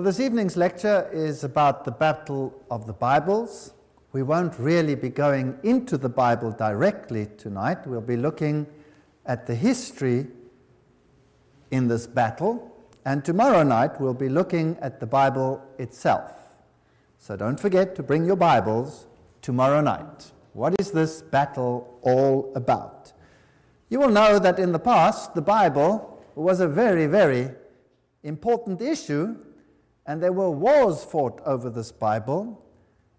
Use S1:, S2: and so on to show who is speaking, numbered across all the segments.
S1: Well, this evening's lecture is about the Battle of the Bibles. We won't really be going into the Bible directly tonight. We'll be looking at the history in this battle. And tomorrow night, we'll be looking at the Bible itself. So don't forget to bring your Bibles tomorrow night. What is this battle all about? You will know that in the past, the Bible was a very, very important issue and there were wars fought over this Bible,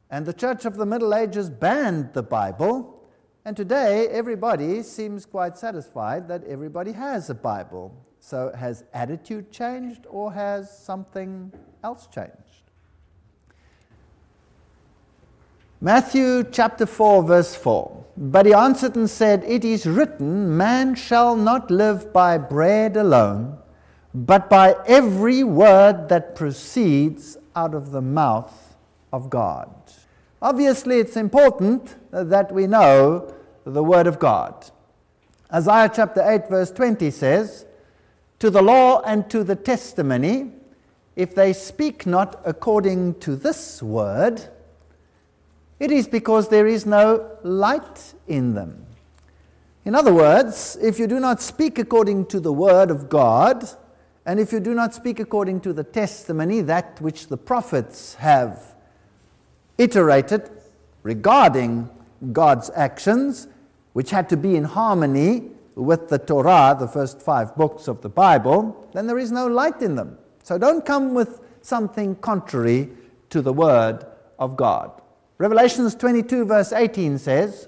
S1: and the Church of the Middle Ages banned the Bible, and today everybody seems quite satisfied that everybody has a Bible. So, has attitude changed or has something else changed? Matthew chapter 4, verse 4. But he answered and said, It is written, Man shall not live by bread alone but by every word that proceeds out of the mouth of God. Obviously, it's important that we know the Word of God. Isaiah chapter 8, verse 20 says, To the law and to the testimony, if they speak not according to this word, it is because there is no light in them. In other words, if you do not speak according to the word of God, and if you do not speak according to the testimony, that which the prophets have iterated regarding God's actions, which had to be in harmony with the Torah, the first five books of the Bible, then there is no light in them. So don't come with something contrary to the Word of God. Revelations 22, verse 18 says,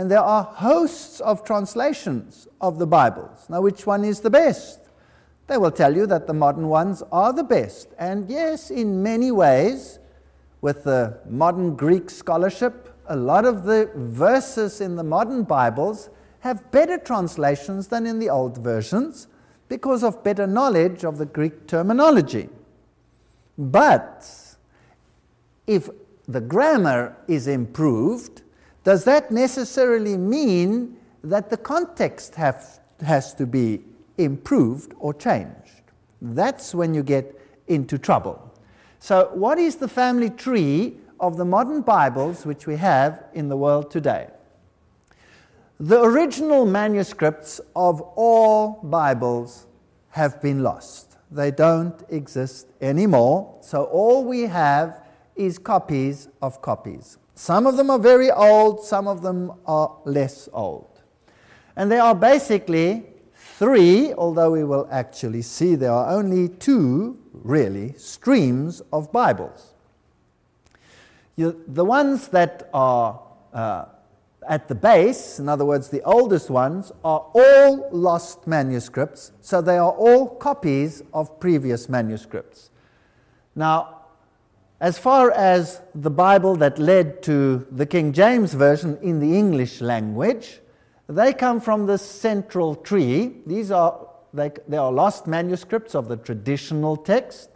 S1: And there are hosts of translations of the Bibles. Now, which one is the best? They will tell you that the modern ones are the best. And yes, in many ways, with the modern Greek scholarship, a lot of the verses in the modern Bibles have better translations than in the old versions because of better knowledge of the Greek terminology. But if the grammar is improved, does that necessarily mean that the context have, has to be improved or changed? That's when you get into trouble. So, what is the family tree of the modern Bibles which we have in the world today? The original manuscripts of all Bibles have been lost. They don't exist anymore. So, all we have is copies of copies. Some of them are very old, some of them are less old. And there are basically three, although we will actually see there are only two, really, streams of Bibles. You, the ones that are uh, at the base, in other words, the oldest ones, are all lost manuscripts, so they are all copies of previous manuscripts. Now, as far as the Bible that led to the King James Version in the English language, they come from the central tree. These are, they, they are lost manuscripts of the traditional text,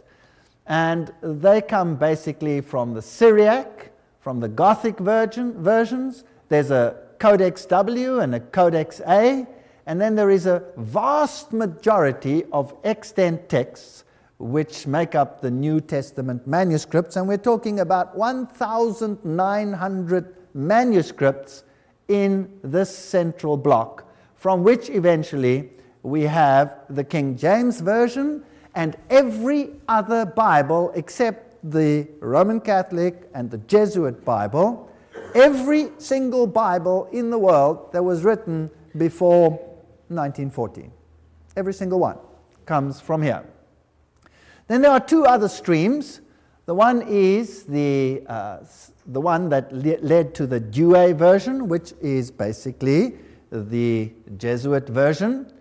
S1: and they come basically from the Syriac, from the Gothic version, versions. There's a Codex W and a Codex A, and then there is a vast majority of extant texts which make up the New Testament manuscripts, and we're talking about 1,900 manuscripts in this central block, from which eventually we have the King James Version and every other Bible except the Roman Catholic and the Jesuit Bible, every single Bible in the world that was written before 1914. Every single one comes from here. Then there are two other streams. The one is the, uh, the one that le- led to the Douay version, which is basically the Jesuit version.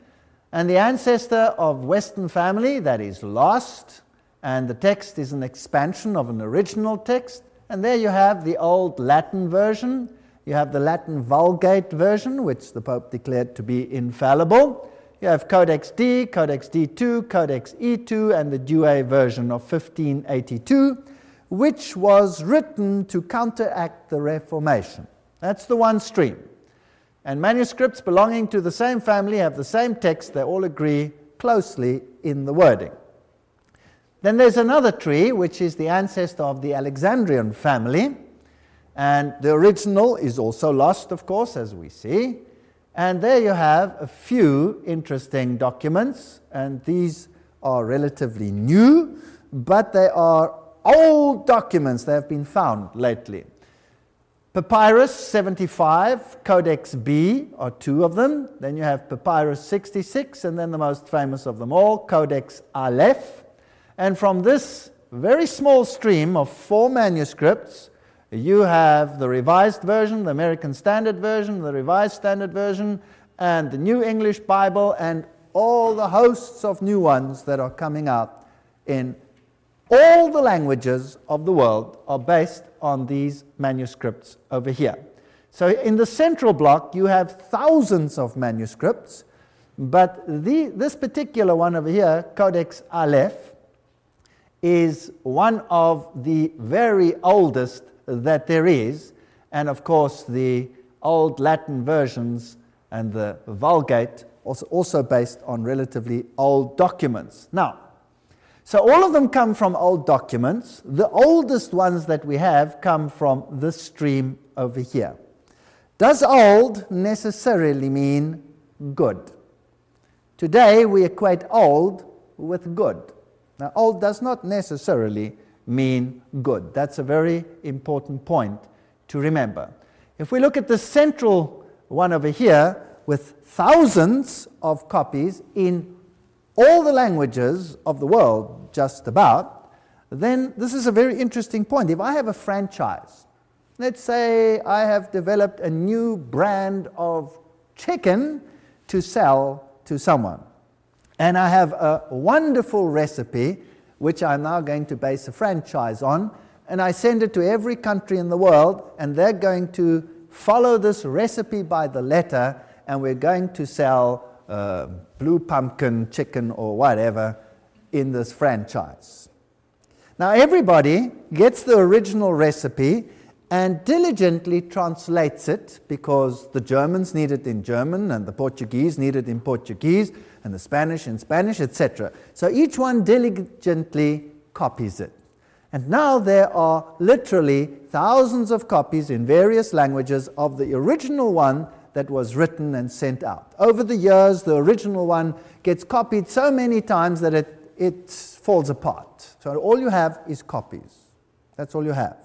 S1: And the ancestor of Western family that is lost, and the text is an expansion of an original text, And there you have the old Latin version. You have the Latin Vulgate version, which the Pope declared to be infallible. You have Codex D, Codex D2, Codex E2, and the Douay version of 1582, which was written to counteract the Reformation. That's the one stream. And manuscripts belonging to the same family have the same text, they all agree closely in the wording. Then there's another tree, which is the ancestor of the Alexandrian family. And the original is also lost, of course, as we see. And there you have a few interesting documents, and these are relatively new, but they are old documents that have been found lately. Papyrus 75, Codex B are two of them. Then you have Papyrus 66, and then the most famous of them all, Codex Aleph. And from this very small stream of four manuscripts, you have the Revised Version, the American Standard Version, the Revised Standard Version, and the New English Bible, and all the hosts of new ones that are coming out in all the languages of the world are based on these manuscripts over here. So in the central block, you have thousands of manuscripts, but the, this particular one over here, Codex Aleph, is one of the very oldest that there is, and of course the old Latin versions and the Vulgate also, also based on relatively old documents. Now, so all of them come from old documents. The oldest ones that we have come from this stream over here. Does old necessarily mean good? Today we equate old with good. Now, old does not necessarily mean good. That's a very important point to remember. If we look at the central one over here with thousands of copies in all the languages of the world, just about, then this is a very interesting point. If I have a franchise, let's say I have developed a new brand of chicken to sell to someone, and I have a wonderful recipe which I'm now going to base a franchise on, and I send it to every country in the world, and they're going to follow this recipe by the letter, and we're going to sell uh, blue pumpkin chicken or whatever in this franchise. Now, everybody gets the original recipe and diligently translates it because the Germans need it in German and the Portuguese need it in Portuguese and the Spanish in Spanish, etc. So each one diligently copies it. And now there are literally thousands of copies in various languages of the original one that was written and sent out. Over the years, the original one gets copied so many times that it, it falls apart. So all you have is copies. That's all you have.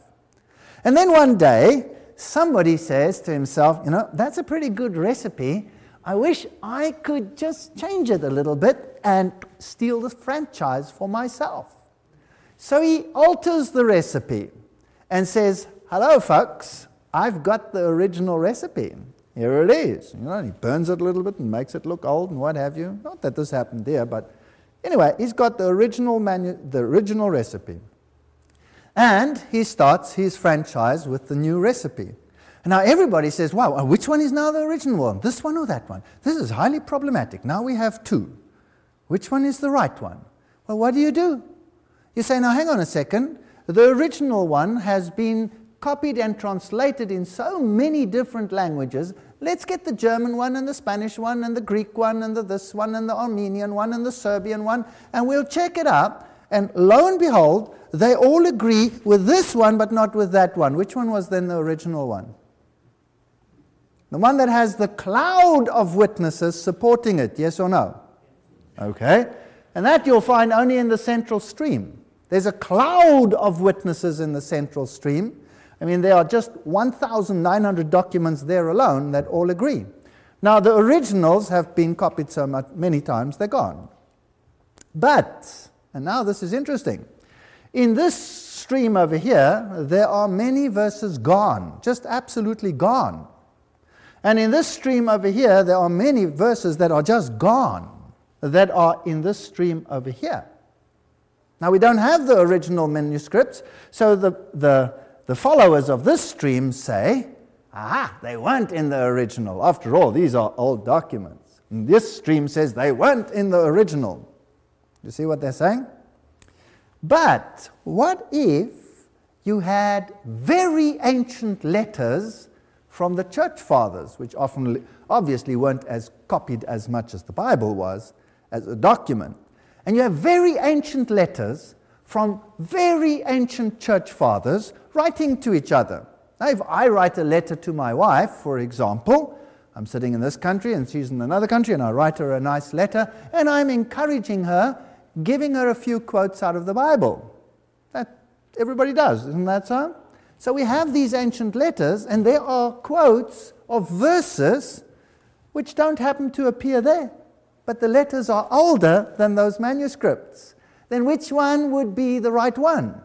S1: And then one day, somebody says to himself, you know, that's a pretty good recipe. I wish I could just change it a little bit and steal the franchise for myself. So he alters the recipe and says, Hello, folks, I've got the original recipe. Here it is. You know, he burns it a little bit and makes it look old and what have you. Not that this happened there, but anyway, he's got the original, manu- the original recipe. And he starts his franchise with the new recipe. Now everybody says, wow, uh, which one is now the original one? This one or that one? This is highly problematic. Now we have two. Which one is the right one? Well, what do you do? You say, now hang on a second. The original one has been copied and translated in so many different languages Let's get the German one and the Spanish one and the Greek one and the this one and the Armenian one and the Serbian one, and we'll check it up. And lo and behold, they all agree with this one but not with that one. Which one was then the original one? The one that has the cloud of witnesses supporting it, yes or no? Okay. And that you'll find only in the central stream. There's a cloud of witnesses in the central stream. I mean, there are just 1,900 documents there alone that all agree. Now, the originals have been copied so much, many times, they're gone. But, and now this is interesting, in this stream over here, there are many verses gone, just absolutely gone. And in this stream over here, there are many verses that are just gone, that are in this stream over here. Now, we don't have the original manuscripts, so the, the the followers of this stream say, aha, they weren't in the original. After all, these are old documents. And this stream says they weren't in the original. You see what they're saying? But what if you had very ancient letters from the church fathers, which often, obviously weren't as copied as much as the Bible was as a document? And you have very ancient letters from very ancient church fathers writing to each other. Now, if I write a letter to my wife, for example, I'm sitting in this country and she's in another country, and I write her a nice letter, and I'm encouraging her, giving her a few quotes out of the Bible. That everybody does, isn't that so? So we have these ancient letters, and there are quotes of verses which don't happen to appear there. But the letters are older than those manuscripts. Then which one would be the right one?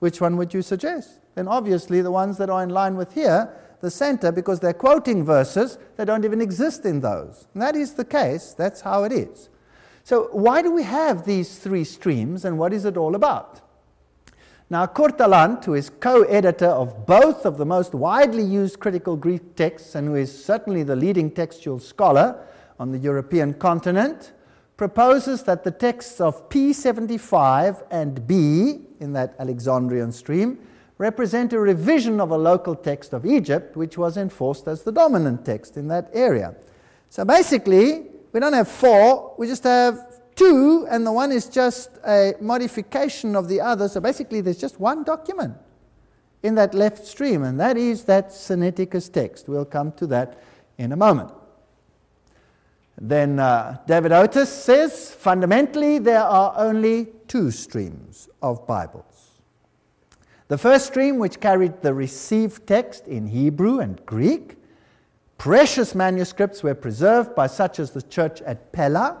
S1: Which one would you suggest? Then obviously the ones that are in line with here, the center, because they're quoting verses that don't even exist in those. And that is the case, that's how it is. So, why do we have these three streams and what is it all about? Now, Kurt Aland, who is co editor of both of the most widely used critical Greek texts and who is certainly the leading textual scholar on the European continent, proposes that the texts of P75 and B in that Alexandrian stream represent a revision of a local text of Egypt, which was enforced as the dominant text in that area. So basically, we don't have four, we just have two, and the one is just a modification of the other. So basically, there's just one document in that left stream, and that is that Sinaiticus text. We'll come to that in a moment. Then uh, David Otis says fundamentally there are only two streams of Bibles. The first stream, which carried the received text in Hebrew and Greek, precious manuscripts were preserved by such as the church at Pella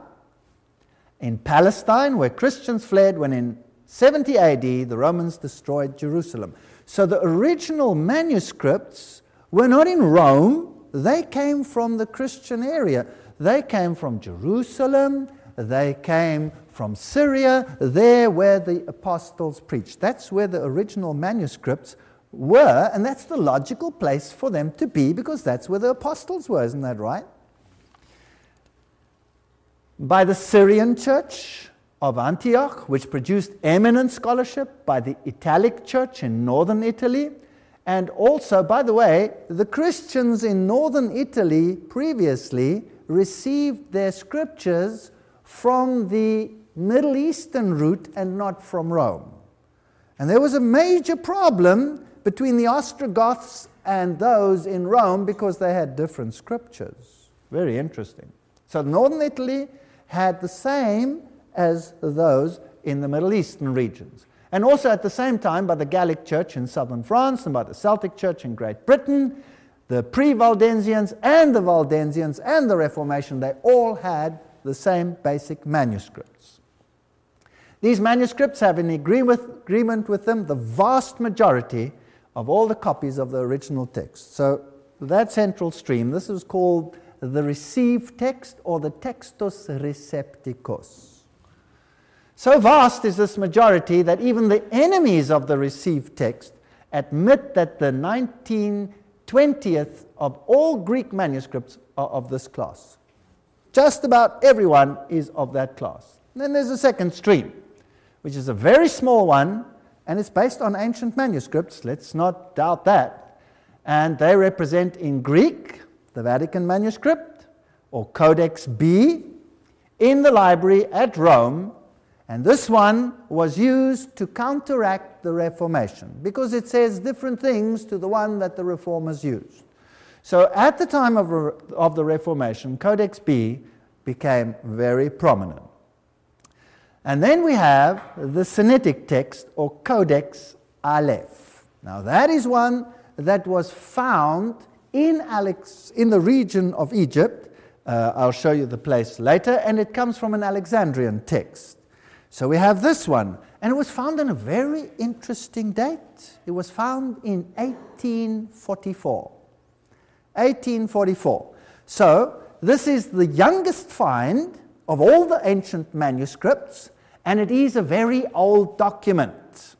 S1: in Palestine, where Christians fled when in 70 AD the Romans destroyed Jerusalem. So the original manuscripts were not in Rome, they came from the Christian area. They came from Jerusalem, they came from Syria, there where the apostles preached. That's where the original manuscripts were, and that's the logical place for them to be because that's where the apostles were, isn't that right? By the Syrian church of Antioch, which produced eminent scholarship, by the Italic church in northern Italy, and also, by the way, the Christians in northern Italy previously received their scriptures from the Middle Eastern route and not from Rome. And there was a major problem between the Ostrogoths and those in Rome because they had different scriptures. Very interesting. So, northern Italy had the same as those in the Middle Eastern regions. And also at the same time, by the Gallic Church in southern France and by the Celtic Church in Great Britain, the pre Waldensians and the Waldensians and the Reformation, they all had the same basic manuscripts. These manuscripts have in agreement with them the vast majority of all the copies of the original text. So that central stream, this is called the received text or the textus recepticus. So vast is this majority that even the enemies of the received text admit that the 19 20th of all Greek manuscripts are of this class. Just about everyone is of that class. then there's a second stream, which is a very small one, and it's based on ancient manuscripts. Let's not doubt that. And they represent in Greek the Vatican manuscript, or Codex B, in the library at Rome and this one was used to counteract the Reformation because it says different things to the one that the Reformers used. So at the time of, of the Reformation, Codex B became very prominent. And then we have the Sinaitic text or Codex Aleph. Now that is one that was found in, Alex, in the region of Egypt. Uh, I'll show you the place later, and it comes from an Alexandrian text. So we have this one, and it was found on a very interesting date. It was found in 1844. 1844. So this is the youngest find of all the ancient manuscripts, and it is a very old document.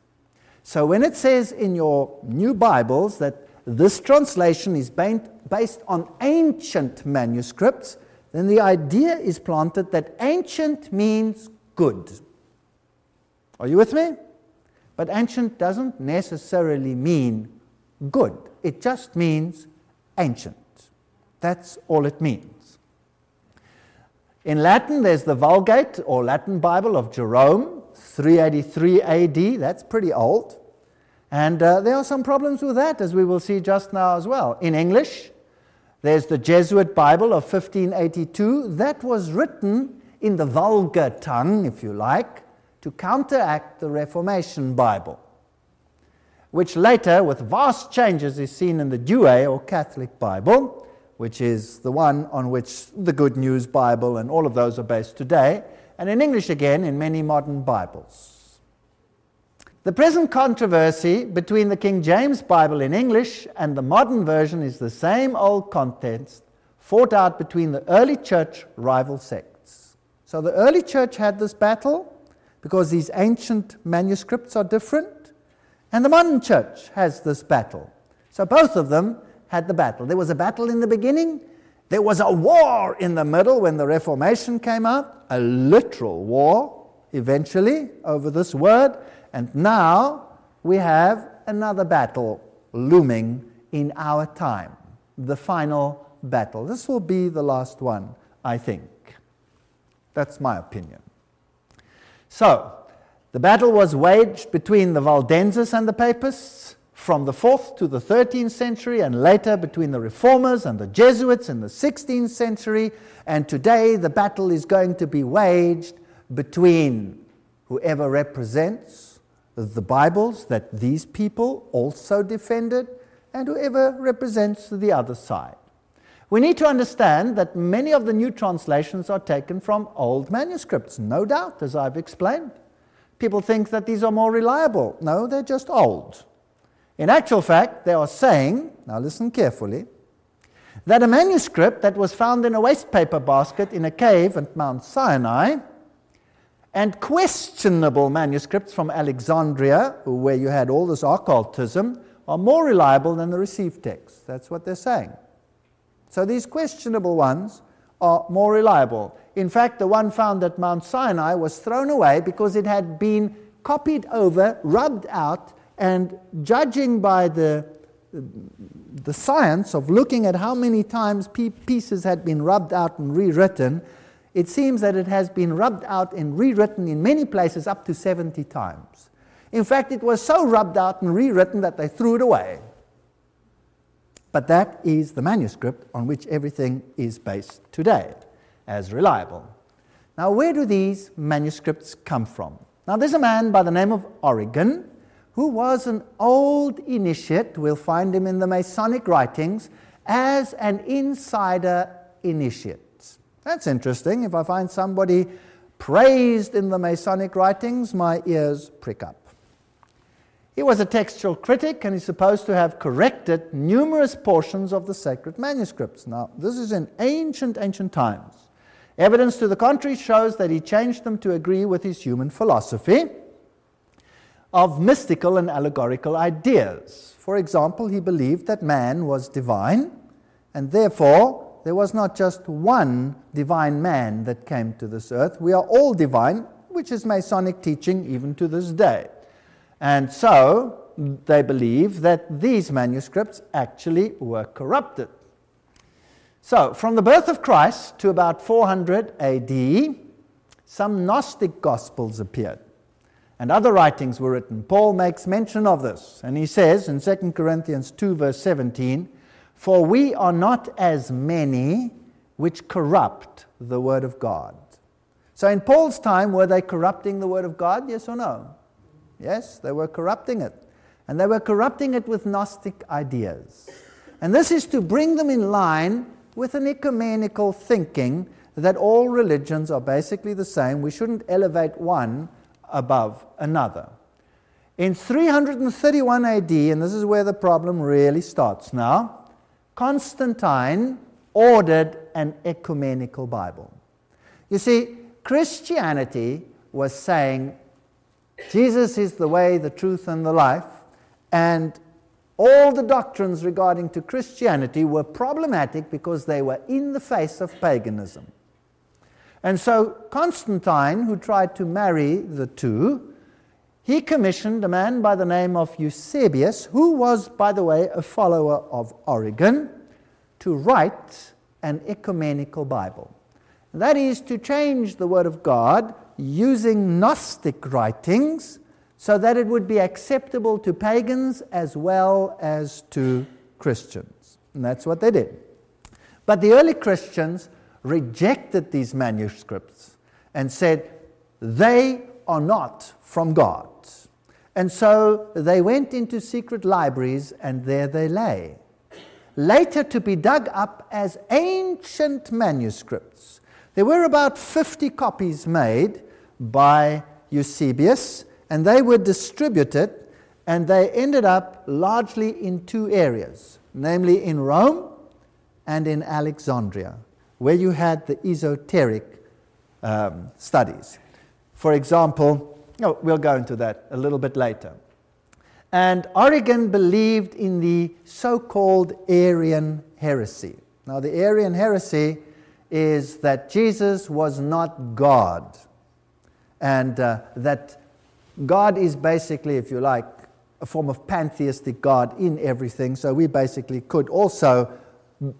S1: So when it says in your new Bibles that this translation is based on ancient manuscripts, then the idea is planted that ancient means good. Are you with me? But ancient doesn't necessarily mean good, it just means ancient. That's all it means. In Latin, there's the Vulgate or Latin Bible of Jerome, 383 AD. That's pretty old. And uh, there are some problems with that, as we will see just now as well. In English, there's the Jesuit Bible of 1582. That was written in the vulgar tongue, if you like, to counteract the Reformation Bible, which later, with vast changes, is seen in the Douay or Catholic Bible, which is the one on which the Good News Bible and all of those are based today, and in English again in many modern Bibles. The present controversy between the King James Bible in English and the modern version is the same old contest fought out between the early church rival sects. So the early church had this battle because these ancient manuscripts are different. And the modern church has this battle. So both of them had the battle. There was a battle in the beginning, there was a war in the middle when the Reformation came out, a literal war eventually over this word. And now we have another battle looming in our time, the final battle. This will be the last one, I think. That's my opinion. So, the battle was waged between the Waldenses and the Papists from the 4th to the 13th century, and later between the Reformers and the Jesuits in the 16th century. And today, the battle is going to be waged between whoever represents the Bibles that these people also defended and whoever represents the other side. We need to understand that many of the new translations are taken from old manuscripts, no doubt, as I've explained. People think that these are more reliable. No, they're just old. In actual fact, they are saying, now listen carefully, that a manuscript that was found in a wastepaper basket in a cave at Mount Sinai and questionable manuscripts from Alexandria, where you had all this occultism, are more reliable than the received texts. That's what they're saying. So these questionable ones are more reliable. In fact, the one found at Mount Sinai was thrown away because it had been copied over, rubbed out, and judging by the, the science of looking at how many times pieces had been rubbed out and rewritten, it seems that it has been rubbed out and rewritten in many places up to 70 times. In fact, it was so rubbed out and rewritten that they threw it away. But that is the manuscript on which everything is based today as reliable. Now, where do these manuscripts come from? Now, there's a man by the name of Origen who was an old initiate. We'll find him in the Masonic writings as an insider initiate. That's interesting. If I find somebody praised in the Masonic writings, my ears prick up. He was a textual critic and he's supposed to have corrected numerous portions of the sacred manuscripts. Now, this is in ancient, ancient times. Evidence to the contrary shows that he changed them to agree with his human philosophy of mystical and allegorical ideas. For example, he believed that man was divine, and therefore there was not just one divine man that came to this earth. We are all divine, which is Masonic teaching even to this day. And so they believe that these manuscripts actually were corrupted. So, from the birth of Christ to about 400 AD, some Gnostic Gospels appeared, and other writings were written. Paul makes mention of this, and he says in 2 Corinthians 2, verse 17, For we are not as many which corrupt the Word of God. So, in Paul's time, were they corrupting the Word of God? Yes or no? Yes, they were corrupting it. And they were corrupting it with Gnostic ideas. And this is to bring them in line with an ecumenical thinking that all religions are basically the same. We shouldn't elevate one above another. In 331 AD, and this is where the problem really starts now, Constantine ordered an ecumenical Bible. You see, Christianity was saying Jesus is the way, the truth, and the life, and all the doctrines regarding to Christianity were problematic because they were in the face of paganism. And so Constantine, who tried to marry the two, he commissioned a man by the name of Eusebius, who was, by the way, a follower of Origen, to write an ecumenical Bible. That is to change the Word of God using Gnostic writings so that it would be acceptable to pagans as well as to Christians. And that's what they did. But the early Christians rejected these manuscripts and said they are not from God. And so they went into secret libraries and there they lay. Later to be dug up as ancient manuscripts. There were about 50 copies made by Eusebius and they were distributed and they ended up largely in two areas, namely in Rome and in Alexandria, where you had the esoteric um, studies. For example, oh, we'll go into that a little bit later. And Origen believed in the so called Arian heresy. Now, the Arian heresy is that Jesus was not God, and uh, that God is basically, if you like, a form of pantheistic God in everything. So we basically could also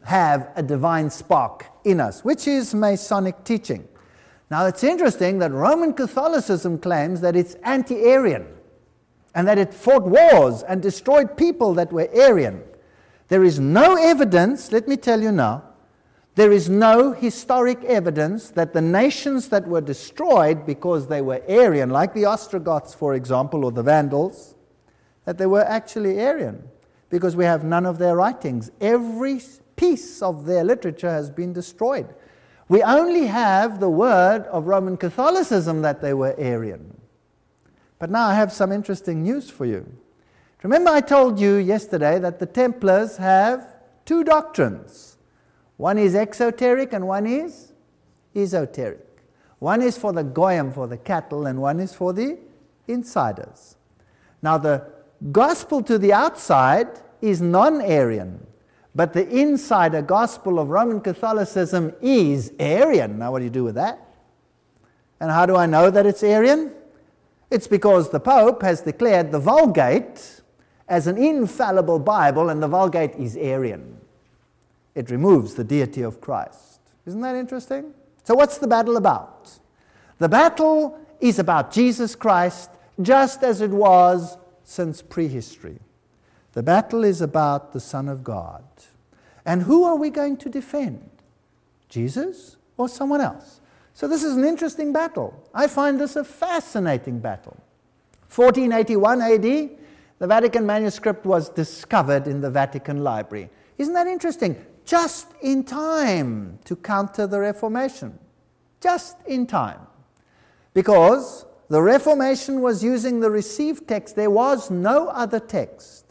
S1: have a divine spark in us, which is Masonic teaching. Now it's interesting that Roman Catholicism claims that it's anti Arian and that it fought wars and destroyed people that were Arian. There is no evidence, let me tell you now, there is no historic evidence that the nations that were destroyed because they were Arian, like the Ostrogoths, for example, or the Vandals, that they were actually Arian, because we have none of their writings. Every piece of their literature has been destroyed. We only have the word of Roman Catholicism that they were Arian. But now I have some interesting news for you. Remember, I told you yesterday that the Templars have two doctrines one is exoteric and one is esoteric. One is for the goyim, for the cattle, and one is for the insiders. Now, the gospel to the outside is non Arian, but the insider gospel of Roman Catholicism is Arian. Now, what do you do with that? And how do I know that it's Arian? It's because the Pope has declared the Vulgate as an infallible Bible, and the Vulgate is Arian it removes the deity of Christ. Isn't that interesting? So, what's the battle about? The battle is about Jesus Christ, just as it was since prehistory. The battle is about the Son of God. And who are we going to defend? Jesus or someone else? So, this is an interesting battle. I find this a fascinating battle. 1481 AD, the Vatican manuscript was discovered in the Vatican Library. Isn't that interesting? just in time to counter the Reformation. Just in time. Because the Reformation was using the received text, there was no other text.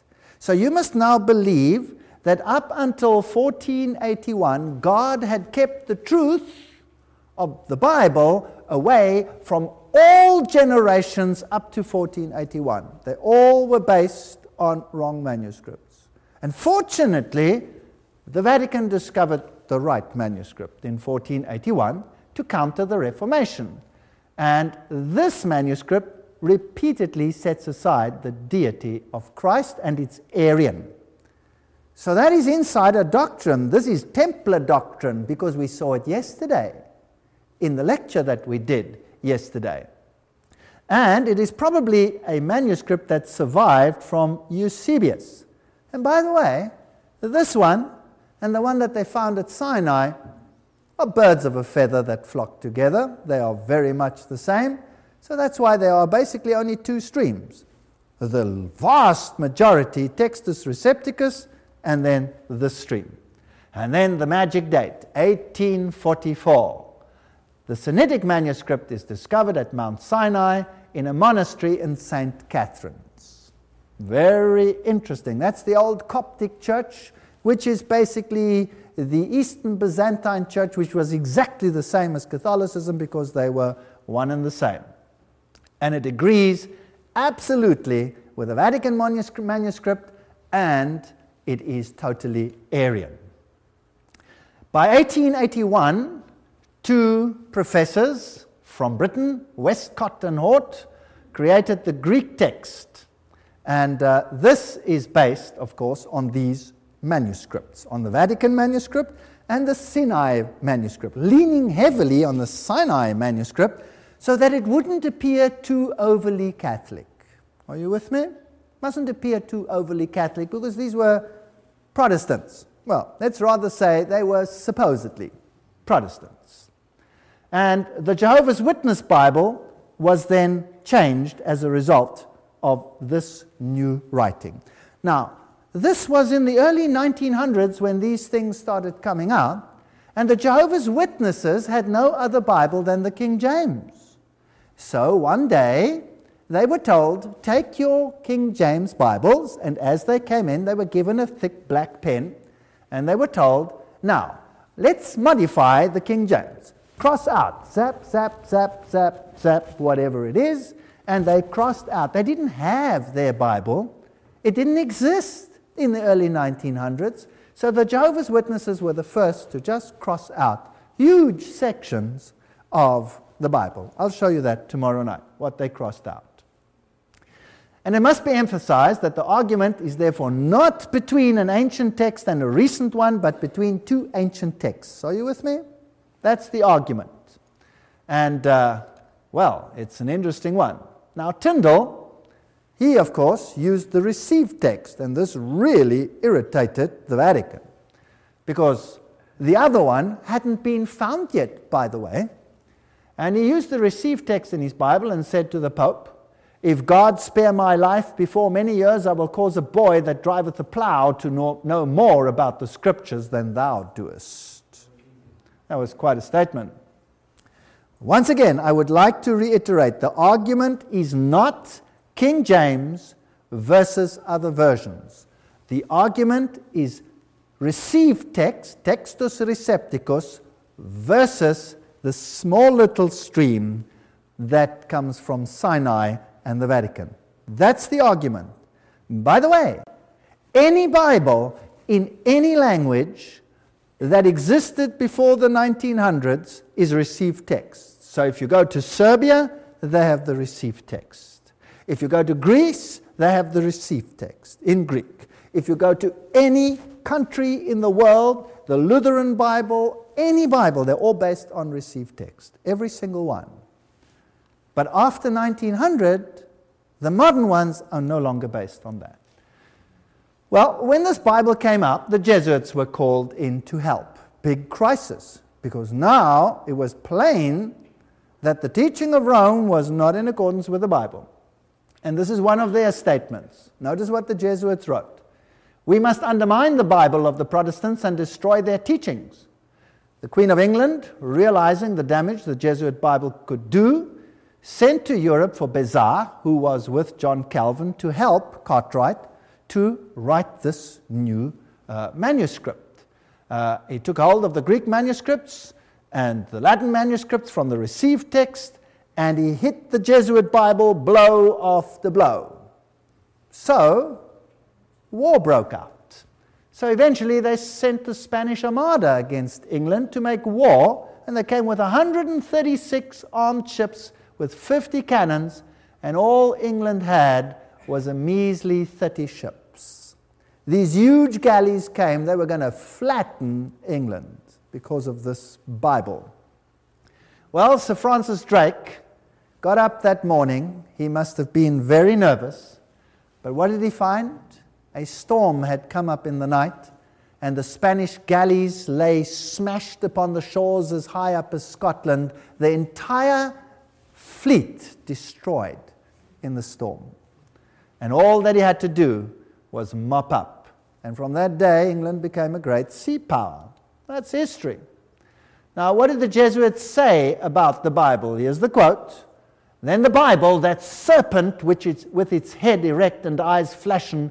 S1: So you must now believe that up until 1481, God had kept the truth of the Bible away from all generations up to 1481. They all were based on wrong manuscripts. And fortunately, the Vatican discovered the right manuscript in 1481 to counter the Reformation. And this manuscript repeatedly sets aside the deity of Christ and it's Arian. So that is insider doctrine. This is Templar doctrine because we saw it yesterday in the lecture that we did yesterday. And it is probably a manuscript that survived from Eusebius. And by the way, this one and the one that they found at Sinai are birds of a feather that flock together. They are very much the same. So that's why there are basically only two streams the vast majority, Textus Recepticus, and then the stream. And then the magic date, 1844. The Sinaitic manuscript is discovered at Mount Sinai in a monastery in St. Catherine's. Very interesting. That's the old Coptic church which is basically the Eastern Byzantine Church, which was exactly the same as Catholicism because they were one and the same. And it agrees absolutely with the Vatican manuscript, and it is totally Arian. By 1881, two professors from Britain, Westcott and Hort, created the Greek text. And uh, this is based, of course, on these manuscripts, on the Vatican manuscript and the Sinai manuscript, leaning heavily on the Sinai manuscript so that it wouldn't appear too overly Catholic. Are you with me? Mustn't appear too overly Catholic because these were Protestants. Well, let's rather say they were supposedly Protestants. And the Jehovah's Witness Bible was then changed as a result of this new writing. Now, this was in the early 1900s when these things started coming out, and the Jehovah's Witnesses had no other Bible than the King James. So one day, they were told, Take your King James Bibles, and as they came in, they were given a thick black pen, and they were told, Now, let's modify the King James. Cross out, zap, zap, zap, zap, zap, whatever it is, and they crossed out. They didn't have their Bible, it didn't exist in the early 1900s. So the Jehovah's Witnesses were the first to just cross out huge sections of the Bible. I'll show you that tomorrow night, what they crossed out. And it must be emphasized that the argument is therefore not between an ancient text and a recent one, but between two ancient texts. Are you with me? That's the argument. And, uh, well, it's an interesting one. Now, Tyndale, he, of course, used the received text, and this really irritated the Vatican because the other one hadn't been found yet, by the way. And he used the received text in his Bible and said to the Pope, If God spare my life before many years, I will cause a boy that driveth a plough to know, more about the scriptures than thou doest. That was quite a statement. Once again, I would like to reiterate the argument is not King James versus other versions. The argument is received text, textus recepticus, versus the small little stream that comes from Sinai and the Vatican. That's the argument. By the way, any Bible in any language that existed before the 1900s is received text. So if you go to Serbia, they have the received text. If you go to Greece, they have the received text in Greek. If you go to any country in the world, the Lutheran Bible, any Bible, they're all based on received text, every single one. But after 1900, the modern ones are no longer based on that. Well, when this Bible came up, the Jesuits were called in to help. Big crisis, because now it was plain that the teaching of Rome was not in accordance with the Bible. And this is one of their statements. Notice what the Jesuits wrote. We must undermine the Bible of the Protestants and destroy their teachings. The Queen of England, realizing the damage the Jesuit Bible could do, sent to Europe for Beza, who was with John Calvin, to help Cartwright to write this new uh, manuscript. Uh, he took hold of the Greek manuscripts and the Latin manuscripts from the received text and he hit the Jesuit Bible blow the blow. So, war broke out. So eventually they sent the Spanish Armada against England to make war, and they came with 136 armed ships with 50 cannons, and all England had was a measly 30 ships. These huge galleys came, they were going to flatten England because of this Bible. Well, Sir Francis Drake got up that morning. He must have been very nervous. But what did he find? A storm had come up in the night, and the Spanish galleys lay smashed upon the shores as high up as Scotland, the entire fleet destroyed in the storm. And all that he had to do was mop up. And from that day, England became a great sea power. That's history. Now, what did the Jesuits say about the Bible? Here's the quote then the Bible, that serpent which is with its head erect and eyes flashing,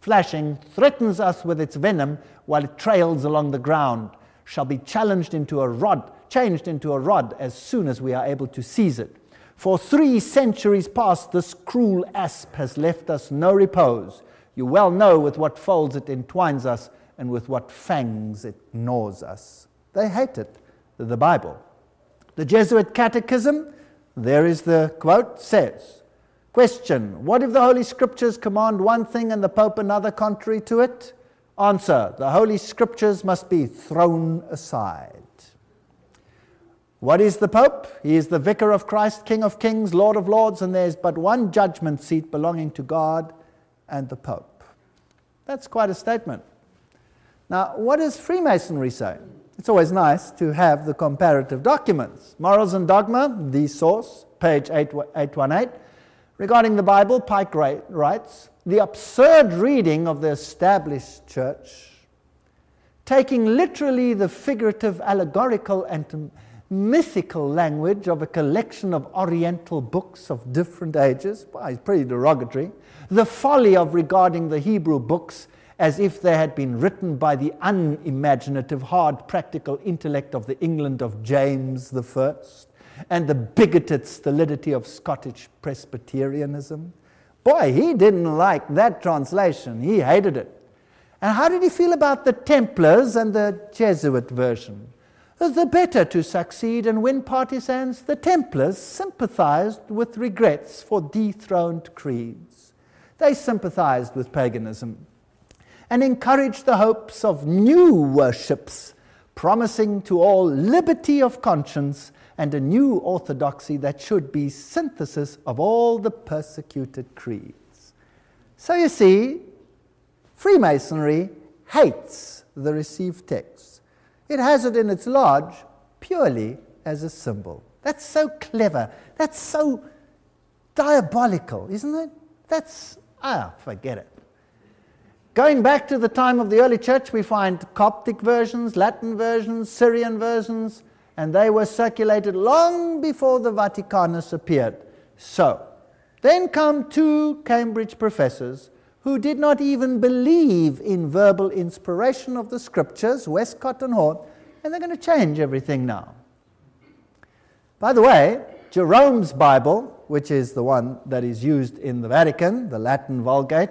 S1: flashing, threatens us with its venom while it trails along the ground, shall be challenged into a rod, changed into a rod as soon as we are able to seize it. For three centuries past, this cruel asp has left us no repose. You well know with what folds it entwines us and with what fangs it gnaws us. They hate it, the Bible. The Jesuit Catechism, there is the quote, says, Question What if the Holy Scriptures command one thing and the Pope another contrary to it? Answer The Holy Scriptures must be thrown aside. What is the Pope? He is the Vicar of Christ, King of Kings, Lord of Lords, and there's but one judgment seat belonging to God and the Pope. That's quite a statement. Now, what does Freemasonry say? It's always nice to have the comparative documents. Morals and Dogma, the source, page 818. Regarding the Bible, Pike writes The absurd reading of the established church, taking literally the figurative, allegorical, and mythical language of a collection of Oriental books of different ages. Well, it's pretty derogatory. The folly of regarding the Hebrew books as if they had been written by the unimaginative, hard, practical intellect of the England of James the I, and the bigoted stolidity of Scottish Presbyterianism. Boy, he didn't like that translation. He hated it. And how did he feel about the Templars and the Jesuit version? The better to succeed and win partisans, the Templars sympathized with regrets for dethroned creeds. They sympathized with paganism and encouraged the hopes of new worships, promising to all liberty of conscience and a new orthodoxy that should be synthesis of all the persecuted creeds. So you see, Freemasonry hates the received text. It has it in its lodge purely as a symbol. That's so clever. That's so diabolical, isn't it? That's, ah, forget it. Going back to the time of the early church, we find Coptic versions, Latin versions, Syrian versions, and they were circulated long before the Vaticanus appeared. So, then come two Cambridge professors who did not even believe in verbal inspiration of the scriptures, Westcott and Hort, and they're going to change everything now. By the way, Jerome's Bible, which is the one that is used in the Vatican, the Latin Vulgate,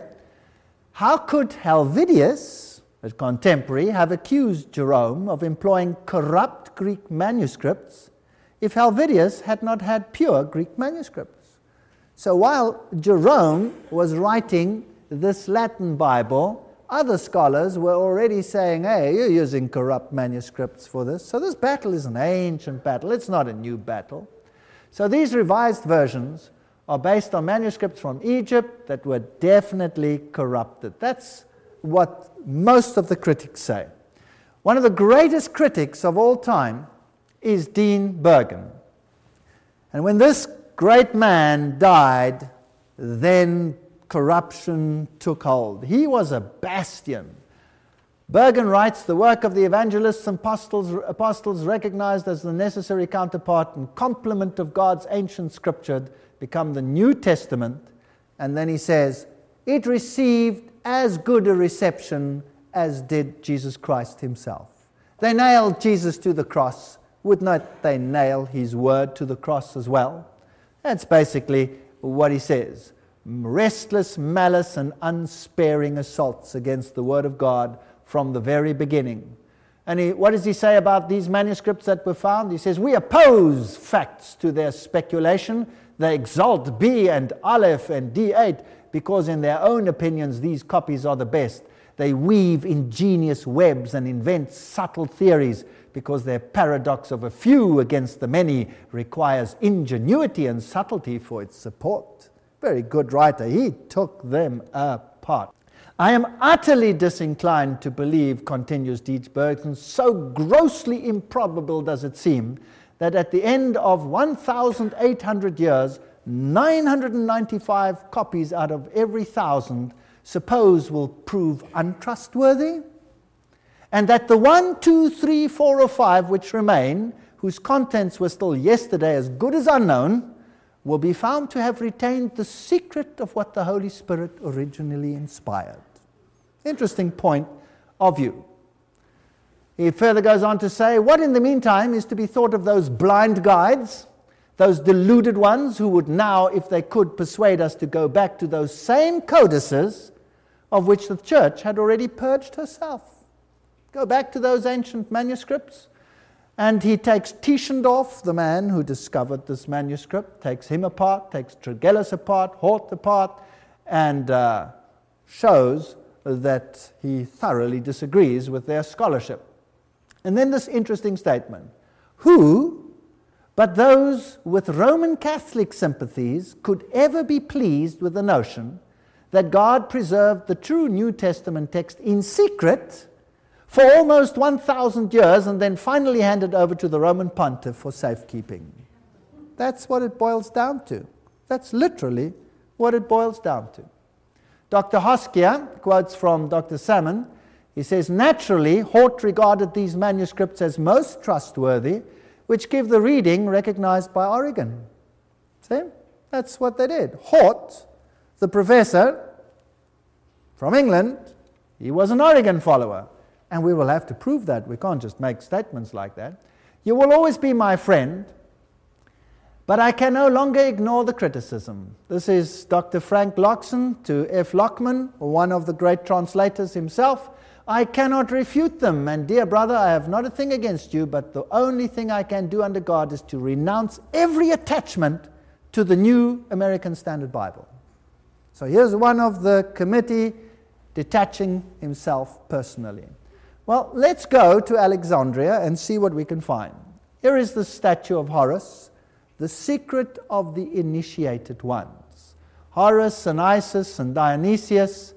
S1: how could Helvidius, a contemporary, have accused Jerome of employing corrupt Greek manuscripts if Helvidius had not had pure Greek manuscripts? So while Jerome was writing this Latin Bible, other scholars were already saying, hey, you're using corrupt manuscripts for this. So this battle is an ancient battle, it's not a new battle. So these revised versions are based on manuscripts from Egypt that were definitely corrupted. That's what most of the critics say. One of the greatest critics of all time is Dean Burgon. And when this great man died, then corruption took hold. He was a bastion. Burgon writes the work of the evangelists and apostles, apostles recognized as the necessary counterpart and complement of God's ancient scripture become the New Testament. And then he says, it received as good a reception as did Jesus Christ himself. They nailed Jesus to the cross. Would not they nail his word to the cross as well? That's basically what he says restless malice and unsparing assaults against the Word of God from the very beginning. And he, what does he say about these manuscripts that were found? He says, We oppose facts to their speculation. They exalt B and Aleph and D8 because, in their own opinions, these copies are the best. They weave ingenious webs and invent subtle theories because their paradox of a few against the many requires ingenuity and subtlety for its support. Very good writer. He took them apart. I am utterly disinclined to believe, continues Deeds Burgon, so grossly improbable does it seem, that at the end of 1,800 years, 995 copies out of every thousand suppose will prove untrustworthy, and that the one, two, three, four, or five which remain, whose contents were still yesterday as good as unknown, will be found to have retained the secret of what the Holy Spirit originally inspired. Interesting point of view. He further goes on to say, What in the meantime is to be thought of those blind guides, those deluded ones who would now, if they could, persuade us to go back to those same codices of which the church had already purged herself. Go back to those ancient manuscripts. And he takes Tischendorf, the man who discovered this manuscript, takes him apart, takes Tregelles apart, Hort apart, and uh, shows that he thoroughly disagrees with their scholarship. And then this interesting statement Who, but those with Roman Catholic sympathies could ever be pleased with the notion that God preserved the true New Testament text in secret for almost 1,000 years and then finally handed over to the Roman pontiff for safekeeping. That's what it boils down to. That's literally what it boils down to. Dr. Hoskier quotes from Dr. Salmon. He says, Naturally, Hort regarded these manuscripts as most trustworthy which give the reading recognized by Origen. See? That's what they did. Hort, the professor from England, he was an Origen follower. And we will have to prove that. We can't just make statements like that. You will always be my friend, but I can no longer ignore the criticism. This is Dr. Frank Logsdon to F. Lockman, one of the great translators himself. I cannot refute them. And dear brother, I have not a thing against you, but the only thing I can do under God is to renounce every attachment to the New American Standard Bible. So here's one of the committee detaching himself personally. Well, let's go to Alexandria and see what we can find. Here is the statue of Horus, the secret of the initiated ones. Horus and Isis and Dionysius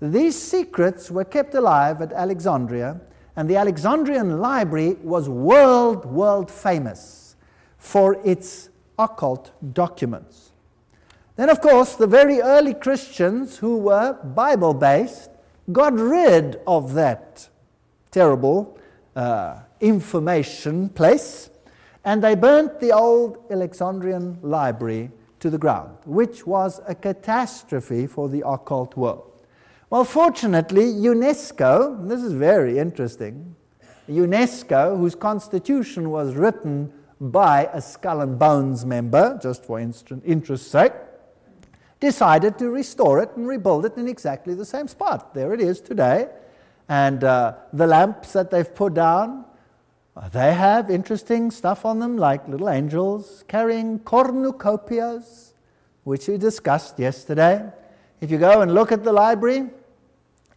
S1: these secrets were kept alive at Alexandria, and the Alexandrian library was world, world famous for its occult documents. Then, of course, the very early Christians who were Bible based got rid of that terrible uh, information place and they burnt the old Alexandrian library to the ground, which was a catastrophe for the occult world. Well, fortunately, UNESCO, this is very interesting, UNESCO, whose constitution was written by a Skull and Bones member, just for interest's sake, decided to restore it and rebuild it in exactly the same spot. There it is today. And uh, the lamps that they've put down, uh, they have interesting stuff on them, like little angels carrying cornucopias, which we discussed yesterday. If you go and look at the library,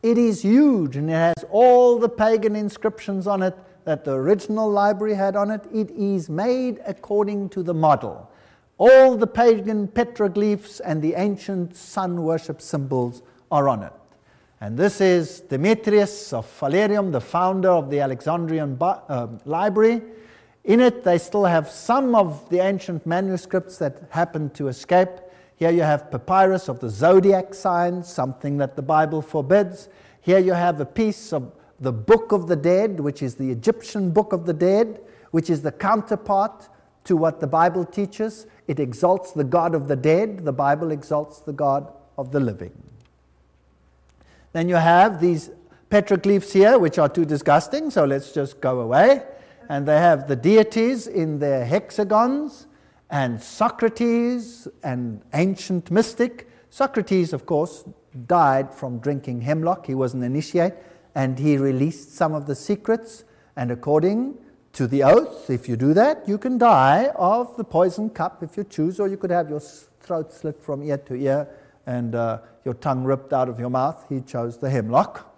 S1: it is huge and it has all the pagan inscriptions on it that the original library had on it. It is made according to the model. All the pagan petroglyphs and the ancient sun worship symbols are on it. And this is Demetrius of Phalerum, the founder of the Alexandrian uh, library. In it, they still have some of the ancient manuscripts that happened to escape. Here you have papyrus of the zodiac signs, something that the Bible forbids. Here you have a piece of the Book of the Dead, which is the Egyptian Book of the Dead, which is the counterpart to what the Bible teaches. It exalts the God of the dead, the Bible exalts the God of the living. Then you have these petroglyphs here, which are too disgusting, so let's just go away. And they have the deities in their hexagons and Socrates, an ancient mystic. Socrates, of course, died from drinking hemlock. He was an initiate, and he released some of the secrets. And according to the oath, if you do that, you can die of the poison cup if you choose, or you could have your throat slit from ear to ear and uh, your tongue ripped out of your mouth. He chose the hemlock.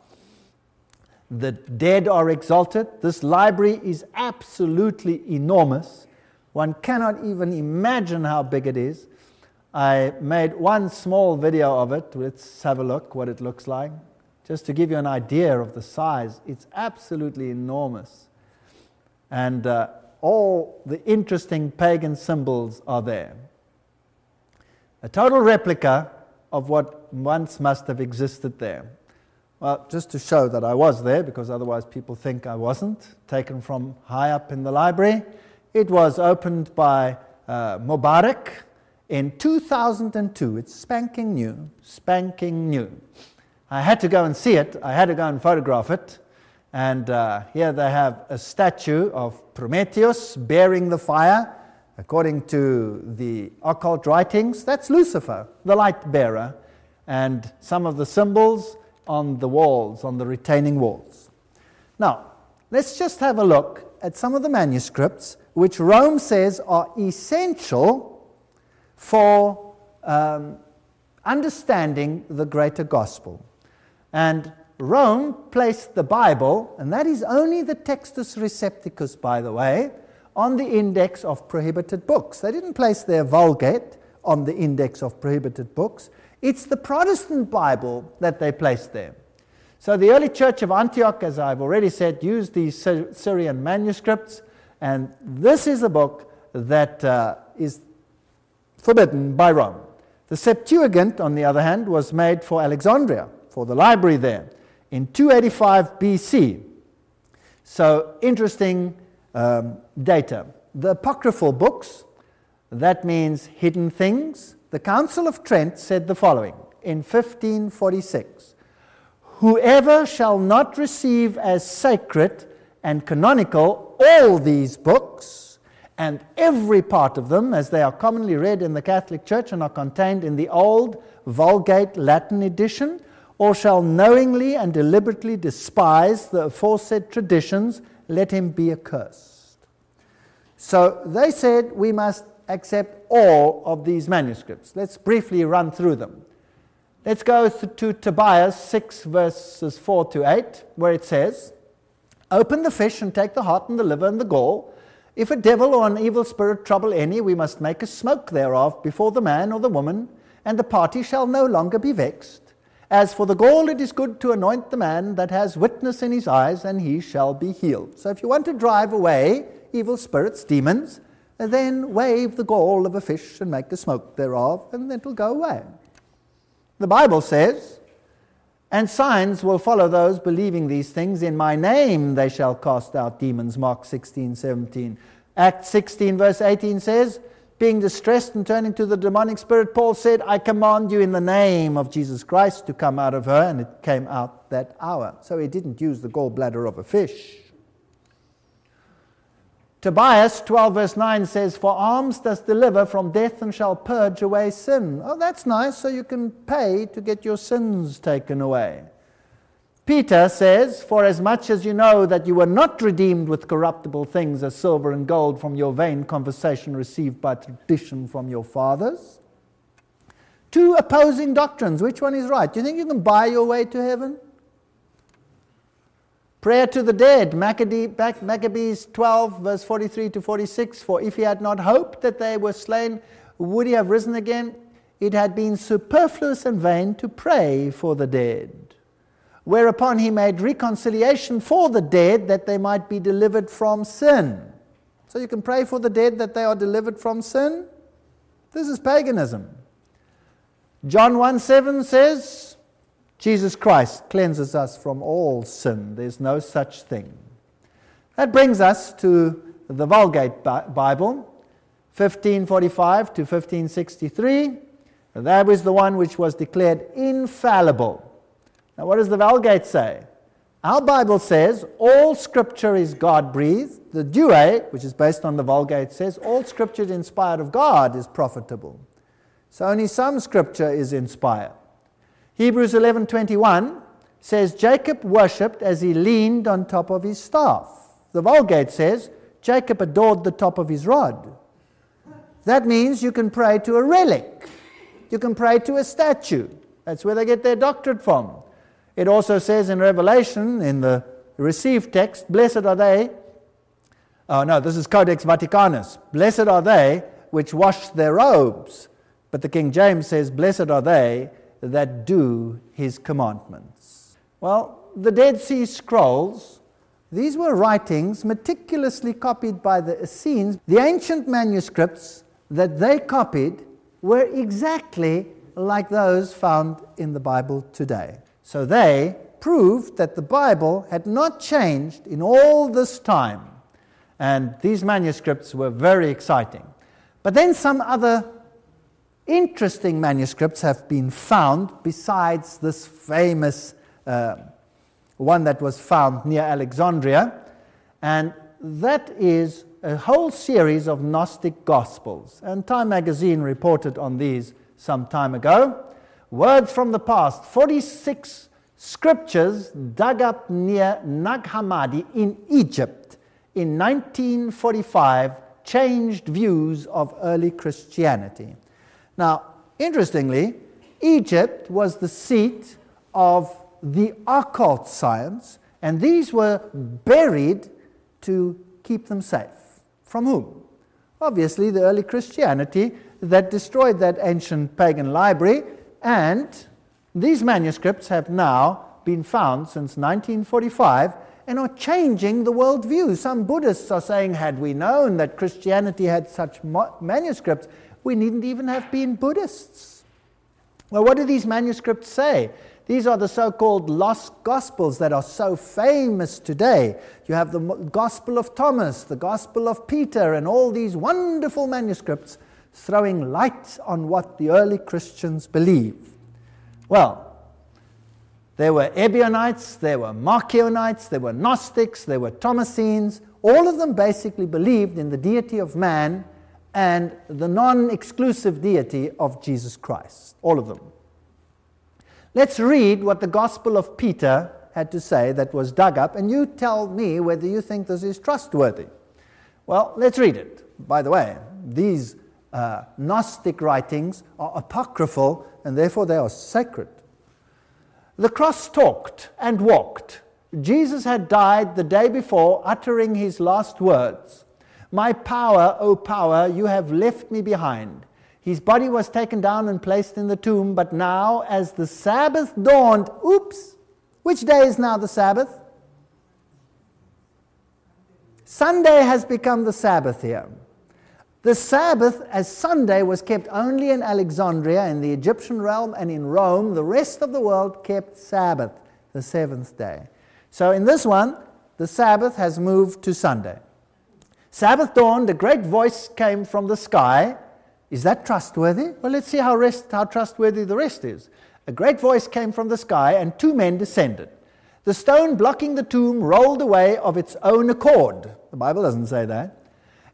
S1: The dead are exalted. This library is absolutely enormous. One cannot even imagine how big it is. I made one small video of it. Let's have a look what it looks like. Just to give you an idea of the size, it's absolutely enormous. And uh, all the interesting pagan symbols are there. A total replica of what once must have existed there. Well, just to show that I was there, because otherwise people think I wasn't, taken from high up in the library. It was opened by uh, Mubarak in 2002. It's spanking new, spanking new. I had to go and see it, I had to go and photograph it. And uh, here they have a statue of Prometheus bearing the fire, According to the occult writings, that's Lucifer, the light bearer, and some of the symbols on the walls, on the retaining walls. Now, let's just have a look at some of the manuscripts which Rome says are essential for um, understanding the greater gospel. And Rome placed the Bible, and that is only the Textus Receptus, by the way, on the index of prohibited books. They didn't place their Vulgate on the index of prohibited books. It's the Protestant Bible that they placed there. So the early church of Antioch, as I've already said, used these Syrian manuscripts, and this is a book that uh, is forbidden by Rome. The Septuagint, on the other hand, was made for Alexandria, for the library there, in 285 BC. So interesting um, data. The apocryphal books, that means hidden things. The Council of Trent said the following in 1546 Whoever shall not receive as sacred and canonical all these books, and every part of them, as they are commonly read in the Catholic Church and are contained in the old Vulgate Latin edition, or shall knowingly and deliberately despise the aforesaid traditions let him be accursed. So they said we must accept all of these manuscripts. Let's briefly run through them. Let's go to Tobias 6, verses 4 to 8, where it says, Open the fish and take the heart and the liver and the gall. If a devil or an evil spirit trouble any, we must make a smoke thereof before the man or the woman, and the party shall no longer be vexed. As for the gall, it is good to anoint the man that has witness in his eyes, and he shall be healed. So if you want to drive away evil spirits, demons, then wave the gall of a fish and make the smoke thereof, and it will go away. The Bible says, and signs will follow those believing these things. In my name they shall cast out demons. Mark 16, 17. Acts 16, verse 18 says, being distressed and turning to the demonic spirit, Paul said, I command you in the name of Jesus Christ to come out of her, and it came out that hour. So he didn't use the gallbladder of a fish. Tobias 12, verse 9 says, For alms does deliver from death and shall purge away sin. Oh, that's nice, so you can pay to get your sins taken away. Peter says, For as much as you know that you were not redeemed with corruptible things as silver and gold from your vain conversation received by tradition from your fathers. Two opposing doctrines. Which one is right? Do you think you can buy your way to heaven? Prayer to the dead, Maccabees 12, verse 43 to 46. For if he had not hoped that they were slain, would he have risen again? It had been superfluous and vain to pray for the dead whereupon he made reconciliation for the dead that they might be delivered from sin. So you can pray for the dead that they are delivered from sin. This is paganism. John 1 7 says, Jesus Christ cleanses us from all sin. There's no such thing. That brings us to the Vulgate Bible, 1545 to 1563. That was the one which was declared infallible. Now, what does the Vulgate say? Our Bible says all scripture is God breathed. The Douay, which is based on the Vulgate, says all scripture inspired of God is profitable. So only some scripture is inspired. Hebrews 11:21 says Jacob worshipped as he leaned on top of his staff. The Vulgate says Jacob adored the top of his rod. That means you can pray to a relic. You can pray to a statue. That's where they get their doctorate from. It also says in Revelation, in the received text, Blessed are they. Oh, no, this is Codex Vaticanus. Blessed are they which wash their robes. But the King James says, Blessed are they that do his commandments. Well, the Dead Sea Scrolls, these were writings meticulously copied by the Essenes. The ancient manuscripts that they copied were exactly like those found in the Bible today. So they proved that the Bible had not changed in all this time. And these manuscripts were very exciting. But then some other interesting manuscripts have been found besides this famous uh, one that was found near Alexandria. And that is a whole series of Gnostic Gospels. And Time magazine reported on these some time ago. Words from the past 46 scriptures dug up near Nag Hammadi in Egypt in 1945 changed views of early Christianity. Now, interestingly, Egypt was the seat of the occult science, and these were buried to keep them safe. From whom? Obviously, the early Christianity that destroyed that ancient pagan library, and these manuscripts have now been found since 1945 and are changing the worldview. Some Buddhists are saying, had we known that Christianity had such manuscripts, we needn't even have been Buddhists. Well, what do these manuscripts say? These are the so called lost gospels that are so famous today. You have the Gospel of Thomas, the Gospel of Peter, and all these wonderful manuscripts throwing light on what the early Christians believed. Well, there were Ebionites, there were Marcionites, there were Gnostics, there were Thomasines. All of them basically believed in the deity of man and the non exclusive deity of Jesus Christ. All of them. Let's read what the Gospel of Peter had to say that was dug up, and you tell me whether you think this is trustworthy. Well, let's read it. By the way, these uh, Gnostic writings are apocryphal and therefore they are sacred. The cross talked and walked. Jesus had died the day before, uttering his last words My power, O power, you have left me behind. His body was taken down and placed in the tomb, but now, as the Sabbath dawned, oops, which day is now the Sabbath? Sunday has become the Sabbath here. The Sabbath as Sunday was kept only in Alexandria, in the Egyptian realm, and in Rome. The rest of the world kept Sabbath, the seventh day. So in this one, the Sabbath has moved to Sunday. Sabbath dawned, a great voice came from the sky. Is that trustworthy? Well, let's see how, rest, how trustworthy the rest is. A great voice came from the sky, and two men descended. The stone blocking the tomb rolled away of its own accord. The Bible doesn't say that.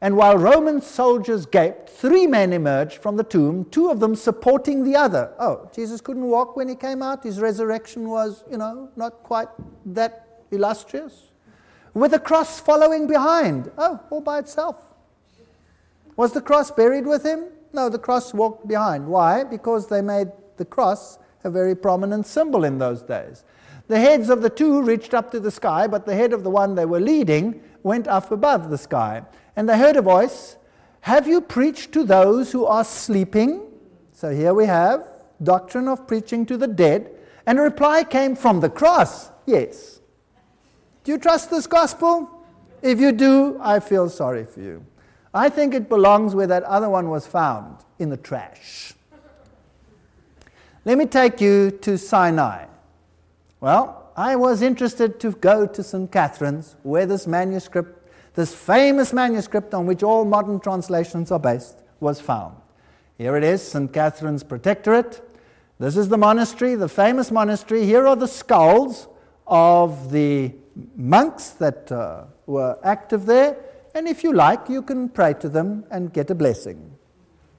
S1: And while Roman soldiers gaped, three men emerged from the tomb, two of them supporting the other. Oh, Jesus couldn't walk when he came out. His resurrection was, you know, not quite that illustrious. With a cross following behind. Oh, all by itself. Was the cross buried with him? No, the cross walked behind. Why? Because they made the cross a very prominent symbol in those days. The heads of the two reached up to the sky, but the head of the one they were leading went up above the sky. And they heard a voice Have you preached to those who are sleeping? So here we have doctrine of preaching to the dead. And a reply came from the cross Yes. Do you trust this gospel? If you do, I feel sorry for you. I think it belongs where that other one was found in the trash. Let me take you to Sinai. Well, I was interested to go to St. Catherine's, where this manuscript this famous manuscript on which all modern translations are based was found. Here it is, St. Catherine's Protectorate. This is the monastery, the famous monastery. Here are the skulls of the monks that uh, were active there. And if you like, you can pray to them and get a blessing.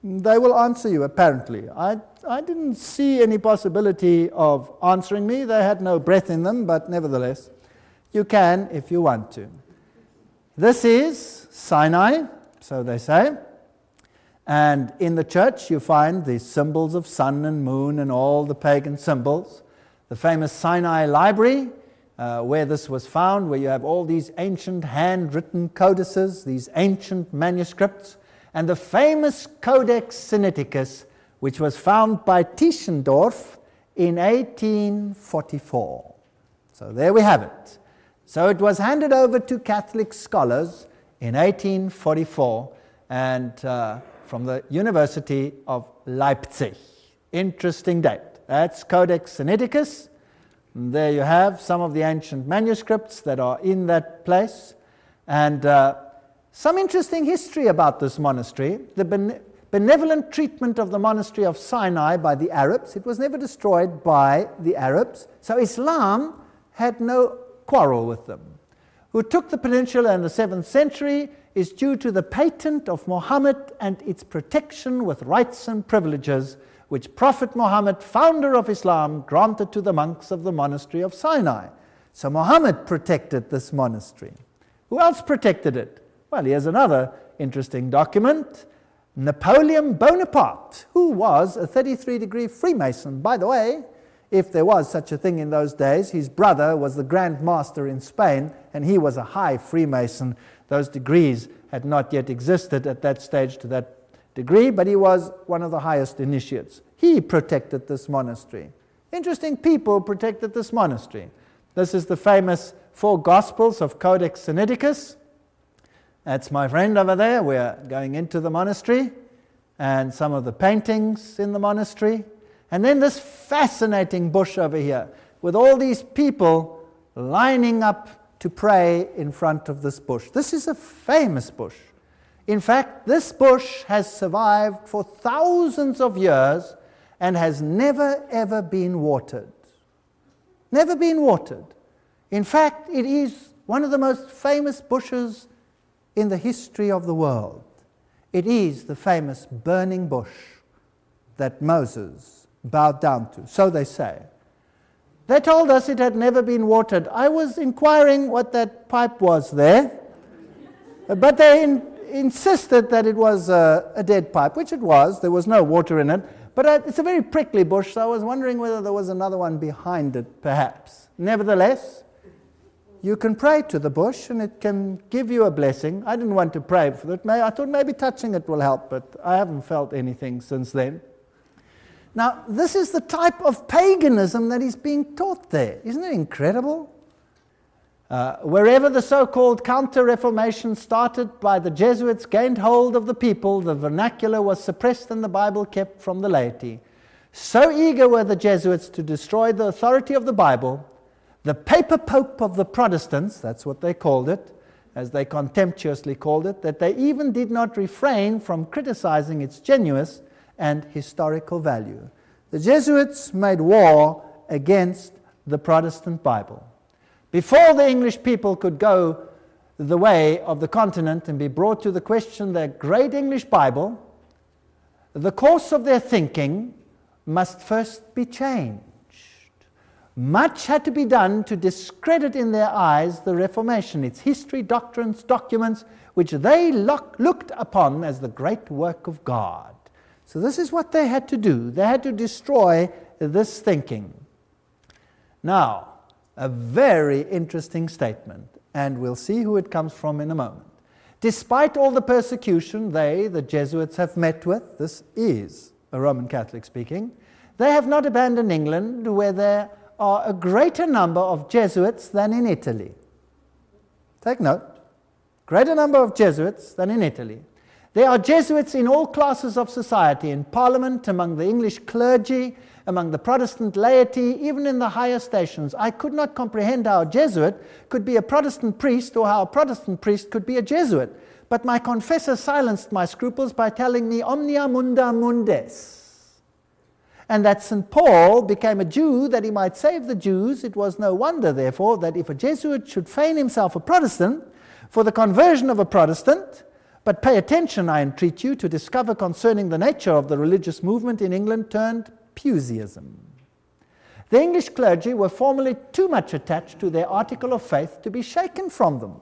S1: They will answer you, apparently. I, I didn't see any possibility of answering me. They had no breath in them, but nevertheless, you can if you want to. This is Sinai, so they say. And in the church, you find the symbols of sun and moon and all the pagan symbols. The famous Sinai Library, uh, where this was found, where you have all these ancient handwritten codices, these ancient manuscripts, and the famous Codex Sinaiticus, which was found by Tischendorf in 1844. So there we have it. So it was handed over to Catholic scholars in 1844 and uh, from the University of Leipzig. Interesting date. That's Codex Sinaiticus. And there you have some of the ancient manuscripts that are in that place. And uh, some interesting history about this monastery. The bene- benevolent treatment of the monastery of Sinai by the Arabs. It was never destroyed by the Arabs. So Islam had no quarrel with them. who took the peninsula in the 7th century is due to the patent of Muhammad and its protection with rights and privileges which Prophet Muhammad, founder of Islam, granted to the monks of the monastery of Sinai. So Muhammad protected this monastery. Who else protected it? Well, here's another interesting document. Napoleon Bonaparte, who was a 33 degree Freemason. By the way, if there was such a thing in those days, his brother was the Grand Master in Spain, and he was a high Freemason. Those degrees had not yet existed at that stage to that degree, but he was one of the highest initiates. He protected this monastery. Interesting people protected this monastery. This is the famous Four Gospels of Codex Sinaiticus. That's my friend over there. We're going into the monastery and some of the paintings in the monastery. And then this fascinating bush over here with all these people lining up to pray in front of this bush. This is a famous bush. In fact, this bush has survived for thousands of years and has never ever been watered. Never been watered. In fact, it is one of the most famous bushes in the history of the world. It is the famous burning bush that Moses bowed down to, so they say. They told us it had never been watered. I was inquiring what that pipe was there, but they in, insisted that it was a, a, dead pipe, which it was. There was no water in it. But uh, it's a very prickly bush, so I was wondering whether there was another one behind it, perhaps. Nevertheless, you can pray to the bush and it can give you a blessing. I didn't want to pray for it. I thought maybe touching it will help, but I haven't felt anything since then. Now, this is the type of paganism that is being taught there. Isn't it incredible? Uh, wherever the so called Counter Reformation started by the Jesuits gained hold of the people, the vernacular was suppressed and the Bible kept from the laity. So eager were the Jesuits to destroy the authority of the Bible, the paper pope of the Protestants, that's what they called it, as they contemptuously called it, that they even did not refrain from criticizing its genuine and historical value. The Jesuits made war against the Protestant Bible. Before the English people could go the way of the continent and be brought to the question their great English Bible, the course of their thinking must first be changed. Much had to be done to discredit in their eyes the Reformation, its history, doctrines, documents, which they look, looked upon as the great work of God. So, this is what they had to do. They had to destroy this thinking. Now, a very interesting statement, and we'll see who it comes from in a moment. Despite all the persecution they, the Jesuits, have met with, this is a Roman Catholic speaking, they have not abandoned England, where there are a greater number of Jesuits than in Italy. Take note greater number of Jesuits than in Italy. There are Jesuits in all classes of society, in Parliament, among the English clergy, among the Protestant laity, even in the higher stations. I could not comprehend how a Jesuit could be a Protestant priest or how a Protestant priest could be a Jesuit. But my confessor silenced my scruples by telling me omnia munda mundis. And that St. Paul became a Jew that he might save the Jews. It was no wonder, therefore, that if a Jesuit should feign himself a Protestant for the conversion of a Protestant, but pay attention, I entreat you, to discover concerning the nature of the religious movement in England turned Puseyism. The English clergy were formerly too much attached to their article of faith to be shaken from them.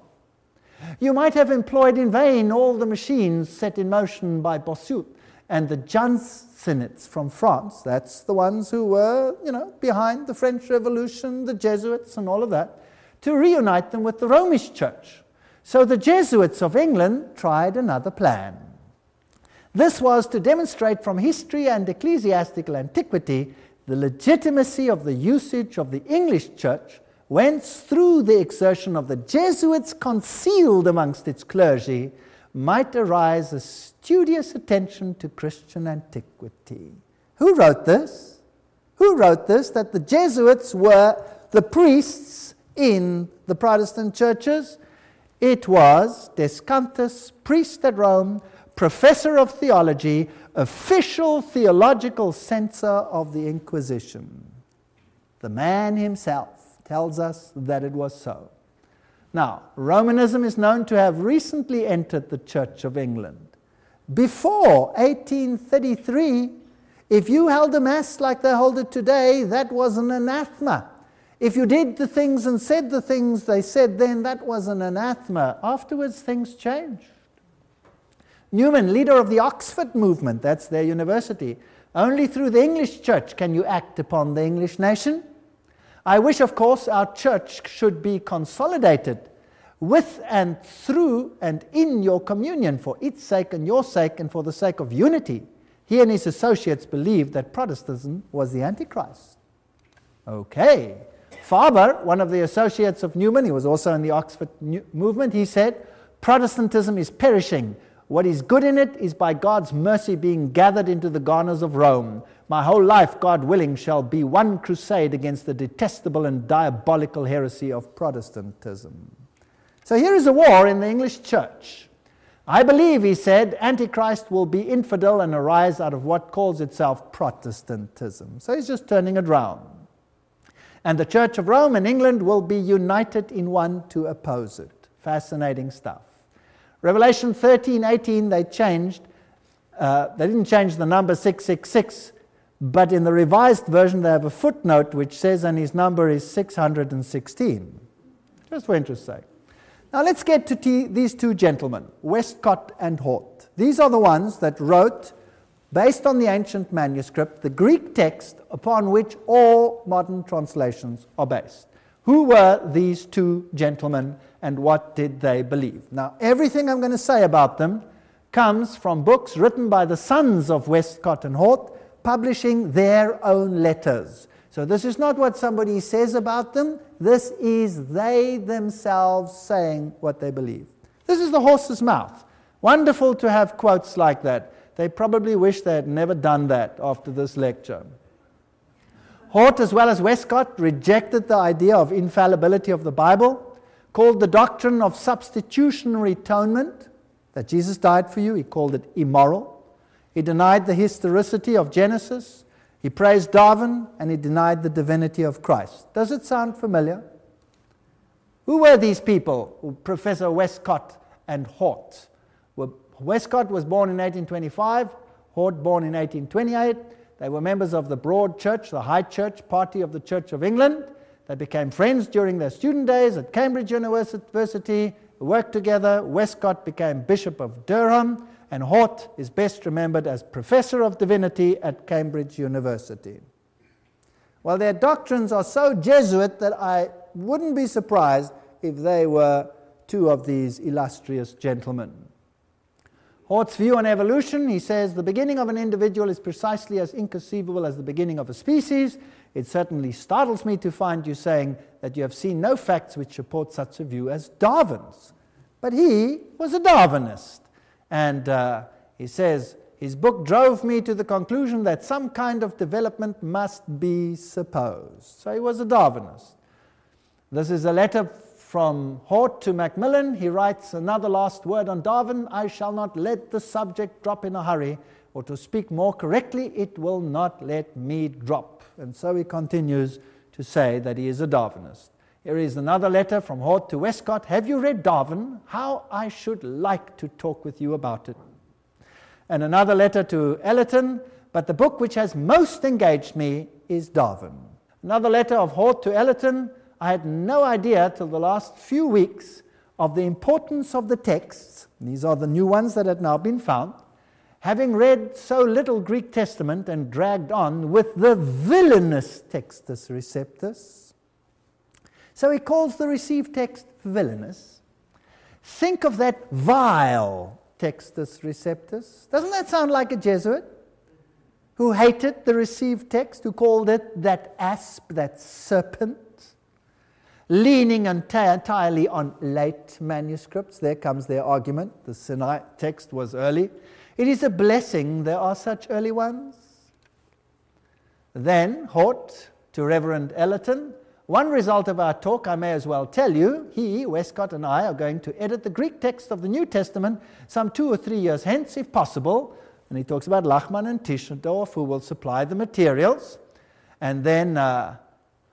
S1: You might have employed in vain all the machines set in motion by Bossuet and the Jansenists from France. That's the ones who were, you know, behind the French Revolution, the Jesuits, and all of that, to reunite them with the Romish Church. So the Jesuits of England tried another plan. This was to demonstrate from history and ecclesiastical antiquity the legitimacy of the usage of the English church, whence, through the exertion of the Jesuits concealed amongst its clergy, might arise a studious attention to Christian antiquity. Who wrote this? Who wrote this? That the Jesuits were the priests in the Protestant churches. It was Desanctis, priest at Rome, professor of theology, official theological censor of the Inquisition. The man himself tells us that it was so. Now, Romanism is known to have recently entered the Church of England. Before 1833, if you held a Mass like they hold it today, that was an anathema. If you did the things and said the things they said then, that was an anathema. Afterwards, things changed. Newman, leader of the Oxford movement, that's their university, only through the English church can you act upon the English nation. I wish, of course, our church should be consolidated with and through and in your communion for its sake and your sake and for the sake of unity. He and his associates believed that Protestantism was the Antichrist. Okay. Faber, one of the associates of Newman, he was also in the Oxford movement, he said, Protestantism is perishing. What is good in it is by God's mercy being gathered into the garners of Rome. My whole life, God willing, shall be one crusade against the detestable and diabolical heresy of Protestantism. So here is a war in the English church. I believe, he said, Antichrist will be infidel and arise out of what calls itself Protestantism. So he's just turning it round. And the Church of Rome and England will be united in one to oppose it. Fascinating stuff. Revelation 13, 18, they changed. Uh, they didn't change the number 666, but in the revised version, they have a footnote which says, and his number is 616. Just for interest's sake. Now let's get to t- these two gentlemen, Westcott and Hort. These are the ones that wrote, based on the ancient manuscript, the Greek text upon which all modern translations are based. Who were these two gentlemen and what did they believe? Now, everything I'm going to say about them comes from books written by the sons of Westcott and Hort publishing their own letters. So this is not what somebody says about them, this is they themselves saying what they believe. This is the horse's mouth. Wonderful to have quotes like that. They probably wish they had never done that after this lecture. Hort, as well as Westcott, rejected the idea of infallibility of the Bible, called the doctrine of substitutionary atonement, that Jesus died for you, he called it immoral. He denied the historicity of Genesis. He praised Darwin and he denied the divinity of Christ. Does it sound familiar? Who were these people, Professor Westcott and Hort? Westcott was born in 1825, Hort born in 1828. They were members of the Broad Church, the High Church party of the Church of England. They became friends during their student days at Cambridge University, worked together. Westcott became Bishop of Durham and Hort is best remembered as Professor of Divinity at Cambridge University. Well, their doctrines are so Jesuit that I wouldn't be surprised if they were two of these illustrious gentlemen. Hort's view on evolution, he says, the beginning of an individual is precisely as inconceivable as the beginning of a species. It certainly startles me to find you saying that you have seen no facts which support such a view as Darwin's. But he was a Darwinist. And uh, he says, his book drove me to the conclusion that some kind of development must be supposed. So he was a Darwinist. This is a letter from Hort to Macmillan. He writes another last word on Darwin I shall not let the subject drop in a hurry, or to speak more correctly, it will not let me drop. And so he continues to say that he is a Darwinist. Here is another letter from Hort to Westcott. Have you read Darwin? How I should like to talk with you about it. And another letter to Ellerton. But the book which has most engaged me is Darwin. Another letter of Hort to Ellerton. I had no idea till the last few weeks of the importance of the texts. These are the new ones that had now been found. Having read so little Greek Testament and dragged on with the villainous Textus Receptus so he calls the received text villainous. Think of that vile textus receptus. Doesn't that sound like a Jesuit who hated the received text, who called it that asp, that serpent? Leaning entirely on late manuscripts. There comes their argument. The Sinai text was early. It is a blessing there are such early ones. Then, Hort to Reverend Ellerton, one result of our talk, I may as well tell you, he, Westcott, and I are going to edit the Greek text of the New Testament some two or three years hence, if possible. And he talks about Lachmann and Tischendorf, who will supply the materials. And then uh,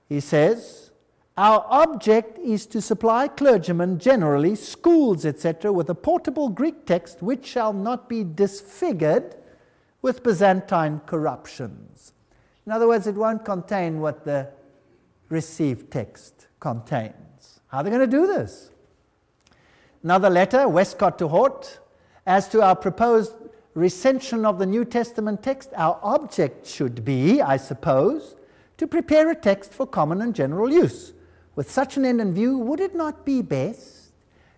S1: he says, Our object is to supply clergymen generally, schools, etc., with a portable Greek text which shall not be disfigured with Byzantine corruptions. In other words, it won't contain what the received text contains. How are they going to do this? Another letter, Westcott to Hort, as to our proposed recension of the New Testament text, our object should be, I suppose, to prepare a text for common and general use. With such an end in view, would it not be best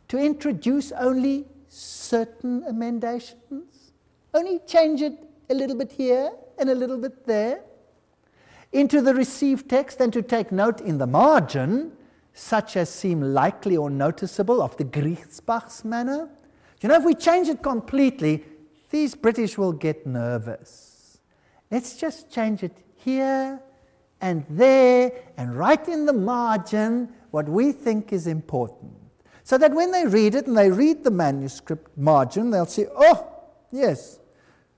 S1: to introduce only certain emendations? Only change it a little bit here and a little bit there into the received text and to take note in the margin such as seem likely or noticeable of the Griesbach's manner. You know, if we change it completely, these British will get nervous. Let's just change it here and there and right in the margin what we think is important. So that when they read it and they read the manuscript margin, they'll say, oh, yes,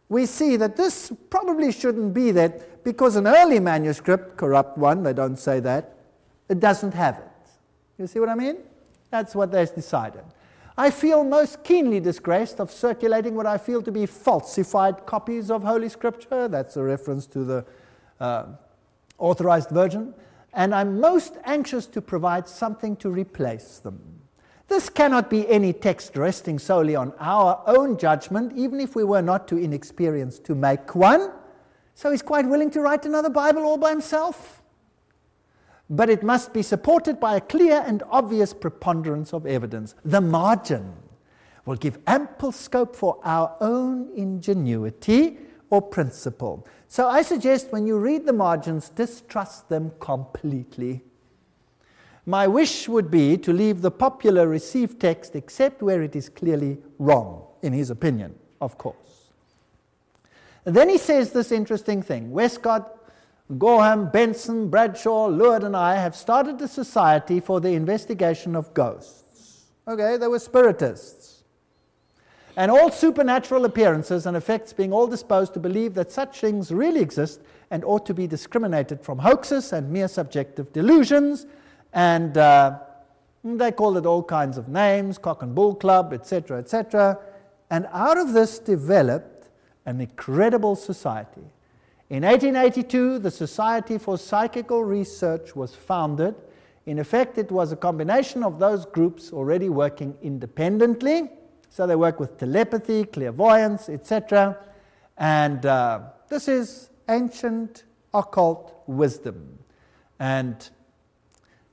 S1: we see that this probably shouldn't be there because an early manuscript, corrupt one, they don't say that, it doesn't have it. You see what I mean? That's what they've decided. I feel most keenly disgraced of circulating what I feel to be falsified copies of Holy Scripture. That's a reference to the uh, authorized version. And I'm most anxious to provide something to replace them. This cannot be any text resting solely on our own judgment, even if we were not too inexperienced to make one. So he's quite willing to write another Bible all by himself but it must be supported by a clear and obvious preponderance of evidence. The margin will give ample scope for our own ingenuity or principle. So I suggest when you read the margins, distrust them completely. My wish would be to leave the popular received text except where it is clearly wrong, in his opinion, of course. And then he says this interesting thing Westcott Gorham, Benson, Bradshaw, Luard, and I have started a society for the investigation of ghosts. Okay, they were spiritists. And all supernatural appearances and effects being all disposed to believe that such things really exist and ought to be discriminated from hoaxes and mere subjective delusions. And uh, they called it all kinds of names, cock and bull club, etc., etc. And out of this developed an incredible society. In 1882, the Society for Psychical Research was founded. In effect, it was a combination of those groups already working independently. So they work with telepathy, clairvoyance, etc. And uh, this is ancient occult wisdom. And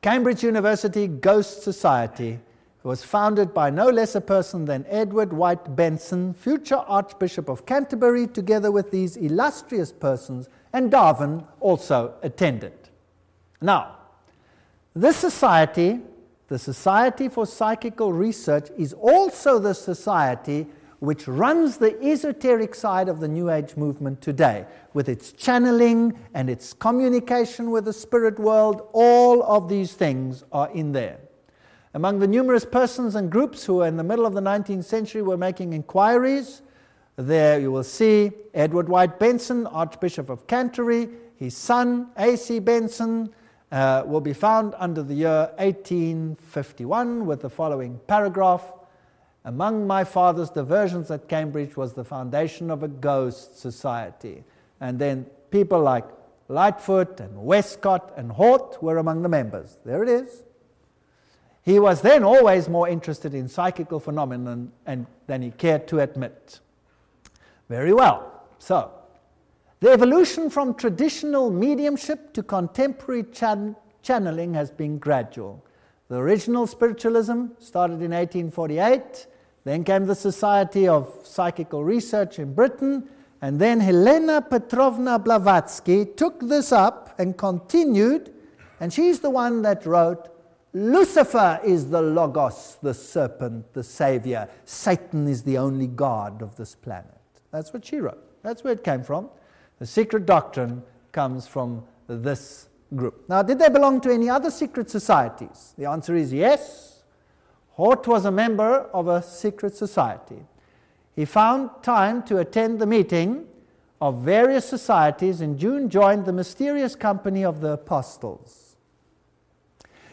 S1: Cambridge University Ghost Society was founded by no less a person than Edward White Benson, future Archbishop of Canterbury, together with these illustrious persons, and Darwin also attended. Now, this society, the Society for Psychical Research, is also the society which runs the esoteric side of the New Age movement today, with its channeling and its communication with the spirit world. All of these things are in there. Among the numerous persons and groups who in the middle of the 19th century were making inquiries, there you will see Edward White Benson, Archbishop of Canterbury, his son A.C. Benson uh, will be found under the year 1851 with the following paragraph. Among my father's diversions at Cambridge was the foundation of a ghost society. And then people like Lightfoot and Westcott and Hort were among the members. There it is. He was then always more interested in psychical phenomena than he cared to admit. Very well. So, the evolution from traditional mediumship to contemporary chan- channeling has been gradual. The original spiritualism started in 1848, then came the Society of Psychical Research in Britain, and then Helena Petrovna Blavatsky took this up and continued, and she's the one that wrote Lucifer is the Logos, the serpent, the savior. Satan is the only God of this planet. That's what she wrote. That's where it came from. The secret doctrine comes from this group. Now, did they belong to any other secret societies? The answer is yes. Hort was a member of a secret society. He found time to attend the meeting of various societies and June joined the mysterious company of the apostles.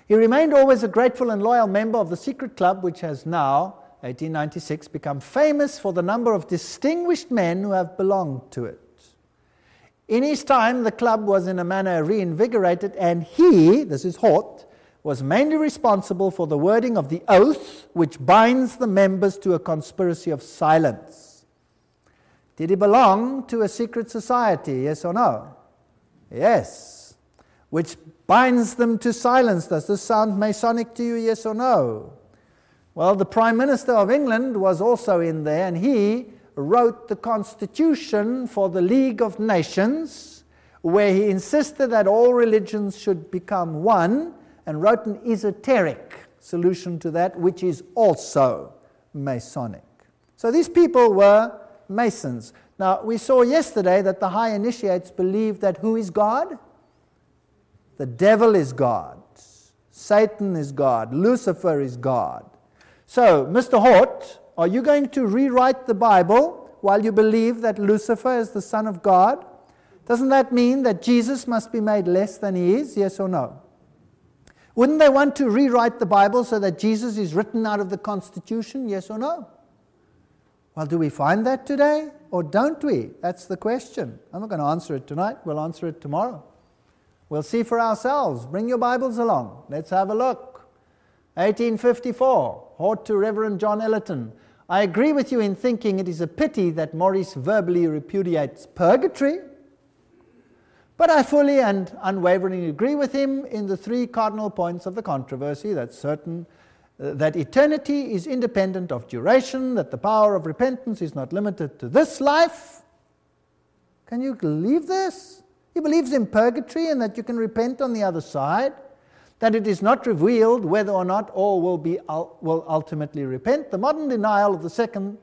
S1: He remained always a grateful and loyal member of the secret club, which has now, 1896, become famous for the number of distinguished men who have belonged to it. In his time, the club was in a manner reinvigorated, and he, this is Hort, was mainly responsible for the wording of the oath which binds the members to a conspiracy of silence. Did he belong to a secret society, yes or no? Yes. Which binds them to silence. Does this sound Masonic to you, yes or no? Well, the Prime Minister of England was also in there, and he wrote the Constitution for the League of Nations, where he insisted that all religions should become one and wrote an esoteric solution to that, which is also Masonic. So these people were Masons. Now, we saw yesterday that the high initiates believe that who is God? The devil is God. Satan is God. Lucifer is God. So, Mr. Hort, are you going to rewrite the Bible while you believe that Lucifer is the Son of God? Doesn't that mean that Jesus must be made less than he is? Yes or no? Wouldn't they want to rewrite the Bible so that Jesus is written out of the Constitution? Yes or no? Well, do we find that today or don't we? That's the question. I'm not going to answer it tonight. We'll answer it tomorrow. We'll see for ourselves. Bring your Bibles along. Let's have a look. 1854, Hort to Reverend John Ellerton. I agree with you in thinking it is a pity that Maurice verbally repudiates purgatory. But I fully and unwaveringly agree with him in the three cardinal points of the controversy that certain uh, that eternity is independent of duration, that the power of repentance is not limited to this life. Can you believe this? He believes in purgatory and that you can repent on the other side, that it is not revealed whether or not all will, be, will ultimately repent. The modern denial of the second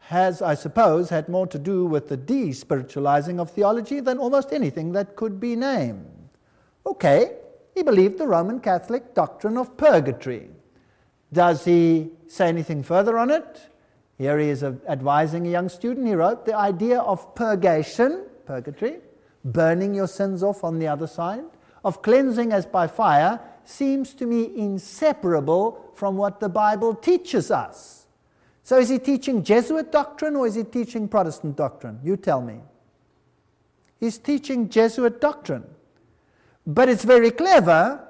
S1: has, I suppose, had more to do with the despiritualizing of theology than almost anything that could be named. Okay, he believed the Roman Catholic doctrine of purgatory. Does he say anything further on it? Here he is advising a young student. He wrote the idea of purgation, purgatory, burning your sins off on the other side, of cleansing as by fire, seems to me inseparable from what the Bible teaches us. So is he teaching Jesuit doctrine or is he teaching Protestant doctrine? You tell me. He's teaching Jesuit doctrine. But it's very clever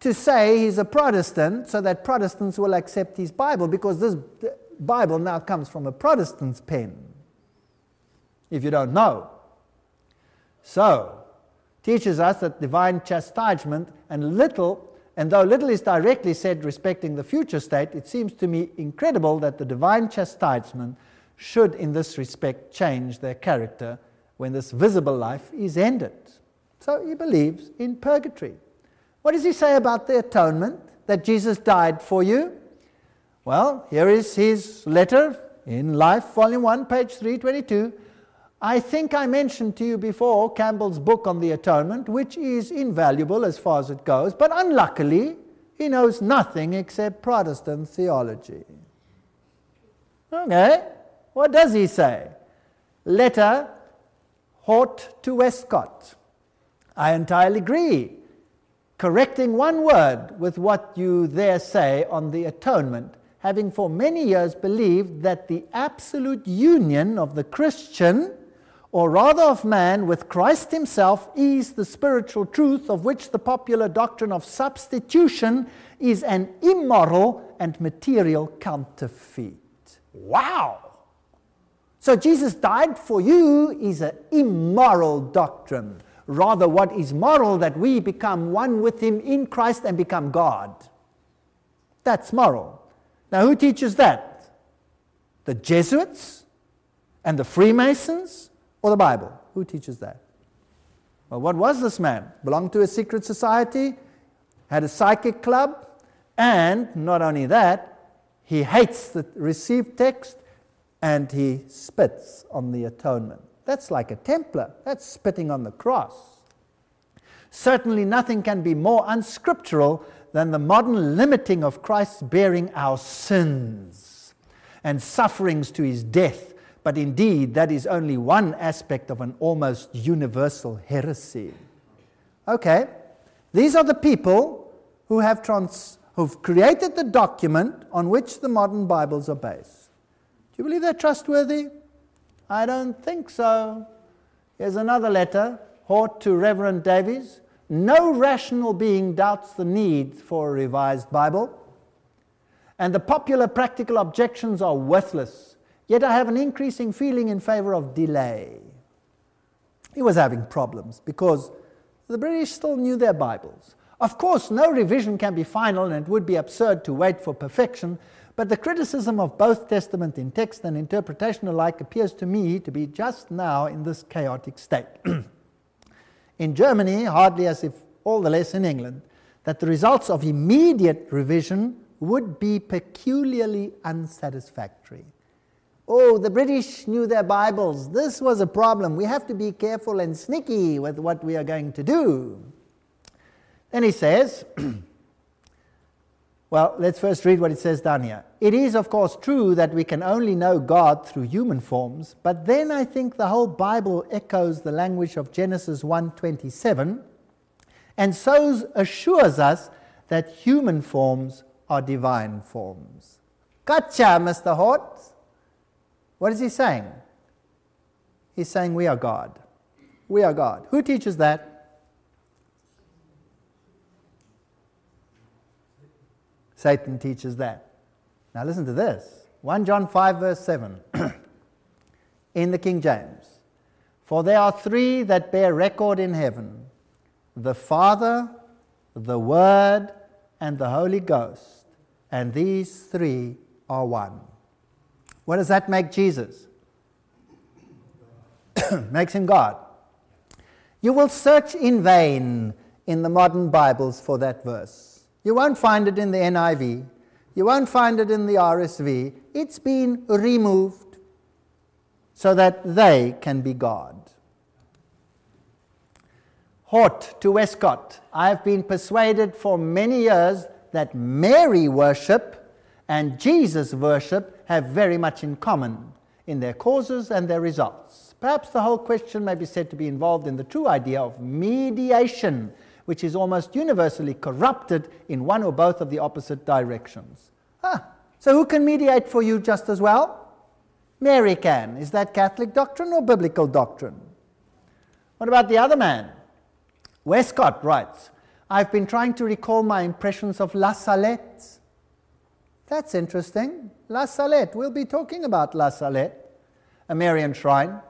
S1: to say he's a Protestant so that Protestants will accept his Bible because this Bible now comes from a Protestant's pen. If you don't know. So, teaches us that divine chastisement and little and though little is directly said respecting the future state, it seems to me incredible that the divine chastisement should, in this respect, change their character when this visible life is ended. So he believes in purgatory. What does he say about the atonement that Jesus died for you? Well, here is his letter in Life, Volume 1, page 322. I think I mentioned to you before Campbell's book on the atonement, which is invaluable as far as it goes, but unluckily, he knows nothing except Protestant theology. Okay, what does he say? Letter Hort to Westcott. I entirely agree. Correcting one word with what you there say on the atonement, having for many years believed that the absolute union of the Christian or rather of man, with Christ himself, is the spiritual truth of which the popular doctrine of substitution is an immoral and material counterfeit. Wow! So Jesus died for you is an immoral doctrine. Rather, what is moral that we become one with him in Christ and become God. That's moral. Now, who teaches that? The Jesuits and the Freemasons? Or the Bible? Who teaches that? Well, what was this man? Belonged to a secret society, had a psychic club, and not only that, he hates the received text and he spits on the atonement. That's like a Templar, that's spitting on the cross. Certainly, nothing can be more unscriptural than the modern limiting of Christ's bearing our sins and sufferings to his death but indeed, that is only one aspect of an almost universal heresy. Okay, these are the people who have trans- who've created the document on which the modern Bibles are based. Do you believe they're trustworthy? I don't think so. Here's another letter, Hort to Reverend Davies. No rational being doubts the need for a revised Bible, and the popular practical objections are worthless. Yet I have an increasing feeling in favor of delay. He was having problems because the British still knew their Bibles. Of course, no revision can be final, and it would be absurd to wait for perfection, but the criticism of both Testament in text and interpretation alike appears to me to be just now in this chaotic state. in Germany, hardly as if all the less in England, that the results of immediate revision would be peculiarly unsatisfactory. Oh, the British knew their Bibles. This was a problem. We have to be careful and sneaky with what we are going to do. Then he says, well, let's first read what it says down here. It is, of course, true that we can only know God through human forms, but then I think the whole Bible echoes the language of Genesis 1:27 and so assures us that human forms are divine forms. Gotcha, Mr. Hort. What is he saying? He's saying we are God. We are God. Who teaches that? Satan teaches that. Now listen to this 1 John 5, verse 7 in the King James. For there are three that bear record in heaven the Father, the Word, and the Holy Ghost, and these three are one. What does that make Jesus? Makes him God. You will search in vain in the modern Bibles for that verse. You won't find it in the NIV. You won't find it in the RSV. It's been removed so that they can be God. Hort to Westcott. I have been persuaded for many years that Mary worship and Jesus worship have very much in common in their causes and their results. Perhaps the whole question may be said to be involved in the true idea of mediation, which is almost universally corrupted in one or both of the opposite directions. Ah, so who can mediate for you just as well? Mary can. Is that Catholic doctrine or biblical doctrine? What about the other man? Westcott writes, I've been trying to recall my impressions of La Salette that's interesting. La Salette. We'll be talking about La Salette, a Marian shrine.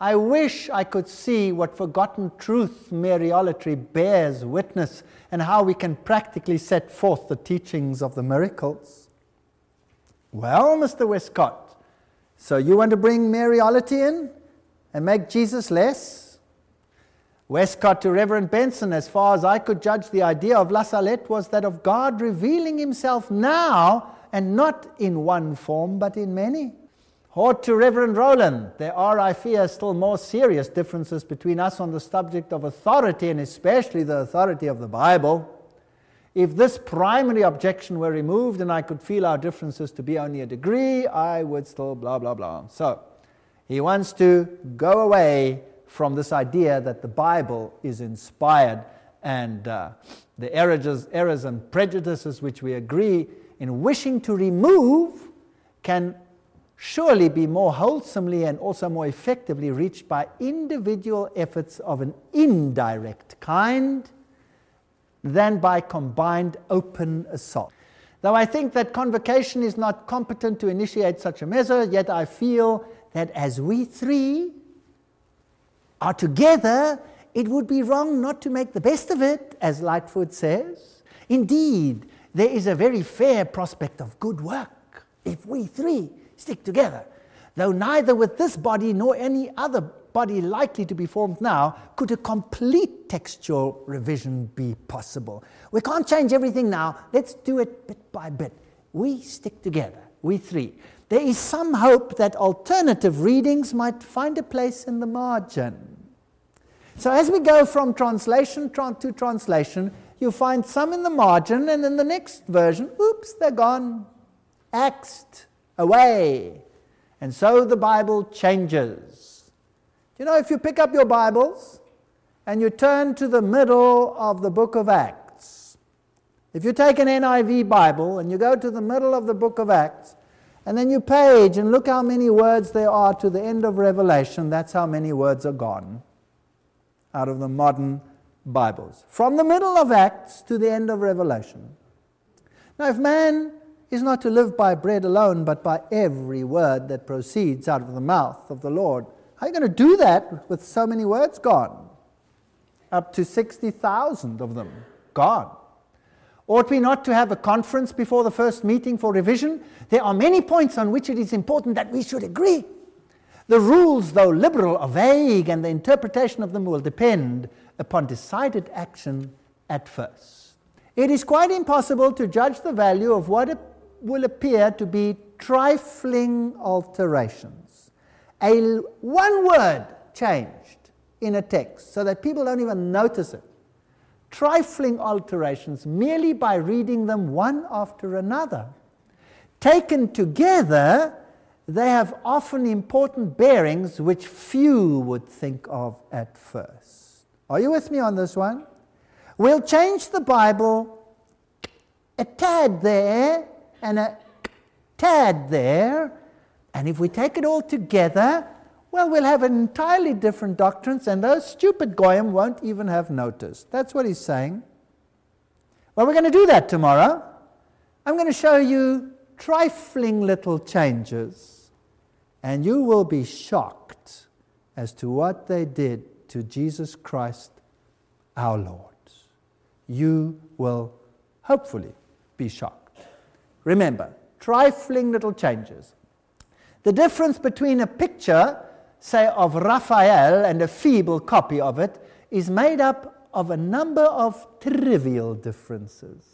S1: I wish I could see what forgotten truth Mariolatry bears witness and how we can practically set forth the teachings of the miracles. Well, Mr. Westcott, so you want to bring Mariolatry in and make Jesus less? Westcott to Reverend Benson, as far as I could judge, the idea of La Salette was that of God revealing himself now and not in one form, but in many. Hort to Reverend Rowland, there are, I fear, still more serious differences between us on the subject of authority, and especially the authority of the Bible. If this primary objection were removed and I could feel our differences to be only a degree, I would still blah, blah, blah. So, he wants to go away from this idea that the Bible is inspired and uh, the errors, errors and prejudices which we agree in wishing to remove can surely be more wholesomely and also more effectively reached by individual efforts of an indirect kind than by combined open assault. Though I think that convocation is not competent to initiate such a measure, yet I feel that as we three are together, it would be wrong not to make the best of it, as Lightfoot says. Indeed, there is a very fair prospect of good work if we three stick together. Though neither with this body nor any other body likely to be formed now could a complete textual revision be possible. We can't change everything now. Let's do it bit by bit. We stick together, we three. There is some hope that alternative readings might find a place in the margin. So, as we go from translation to translation, you find some in the margin, and in the next version, oops, they're gone, axed away. And so the Bible changes. You know, if you pick up your Bibles and you turn to the middle of the book of Acts, If you take an NIV Bible and you go to the middle of the book of Acts, and then you page and look how many words there are to the end of Revelation, that's how many words are gone out of the modern Bibles. From the middle of Acts to the end of Revelation. Now, if man is not to live by bread alone, but by every word that proceeds out of the mouth of the Lord, how are you going to do that with so many words gone? Up to 60,000 of them gone. Ought we not to have a conference before the first meeting for revision? There are many points on which it is important that we should agree. The rules, though liberal, are vague, and the interpretation of them will depend upon decided action at first. It is quite impossible to judge the value of what will appear to be trifling alterations. A one word changed in a text so that people don't even notice it trifling alterations merely by reading them one after another. Taken together, they have often important bearings which few would think of at first. Are you with me on this one? We'll change the Bible a tad there and a tad there, and if we take it all together, well, we'll have entirely different doctrines, and those stupid Goyim won't even have noticed. That's what he's saying. Well, we're going to do that tomorrow. I'm going to show you trifling little changes, and you will be shocked as to what they did to Jesus Christ our Lord. You will hopefully be shocked. Remember, trifling little changes. The difference between a picture say, of Raphael and a feeble copy of it is made up of a number of trivial differences.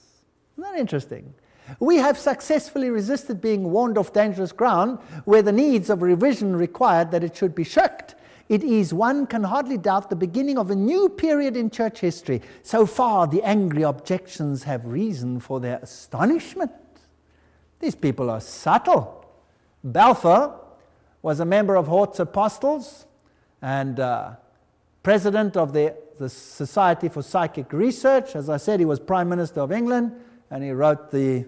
S1: Isn't that interesting? We have successfully resisted being warned off dangerous ground where the needs of revision required that it should be shirked. It is, one can hardly doubt, the beginning of a new period in church history. So far, the angry objections have reason for their astonishment. These people are subtle. Balfour, was a member of Hort's Apostles and uh, president of the, the Society for Psychic Research. As I said, he was Prime Minister of England and he wrote the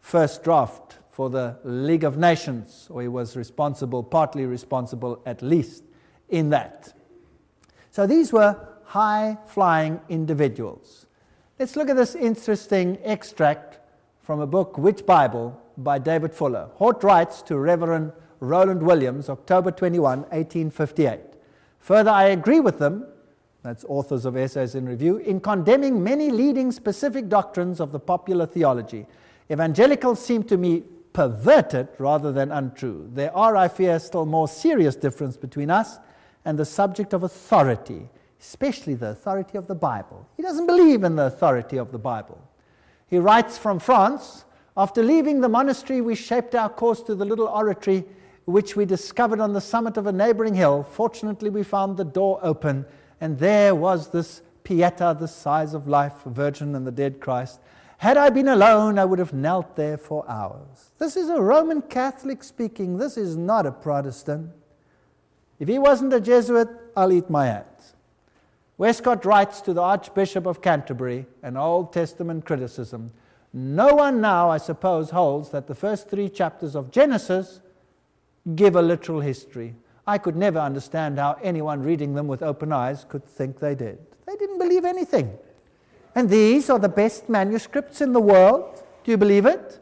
S1: first draft for the League of Nations, or he was responsible, partly responsible at least, in that. So these were high flying individuals. Let's look at this interesting extract from a book, Which Bible, by David Fuller. Hort writes to Reverend Rowland Williams, October 21, 1858. Further, I agree with them, that's authors of Essays in Review, in condemning many leading specific doctrines of the popular theology. Evangelicals seem to me perverted rather than untrue. There are, I fear, still more serious difference between us and the subject of authority, especially the authority of the Bible. He doesn't believe in the authority of the Bible. He writes from France After leaving the monastery, we shaped our course to the little oratory which we discovered on the summit of a neighboring hill. Fortunately, we found the door open, and there was this Pieta, the size of life, Virgin and the dead Christ. Had I been alone, I would have knelt there for hours. This is a Roman Catholic speaking. This is not a Protestant. If he wasn't a Jesuit, I'll eat my hands. Westcott writes to the Archbishop of Canterbury, an Old Testament criticism. No one now, I suppose, holds that the first three chapters of Genesis give a literal history. I could never understand how anyone reading them with open eyes could think they did. They didn't believe anything. And these are the best manuscripts in the world. Do you believe it?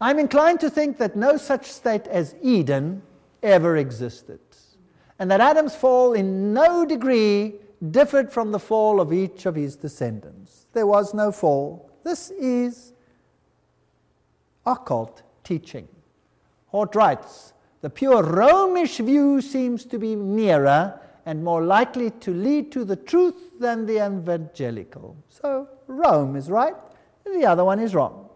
S1: I'm inclined to think that no such state as Eden ever existed, and that Adam's fall in no degree differed from the fall of each of his descendants. There was no fall. This is occult teaching. Hort writes, the pure Romish view seems to be nearer and more likely to lead to the truth than the evangelical. So Rome is right, the other one is wrong.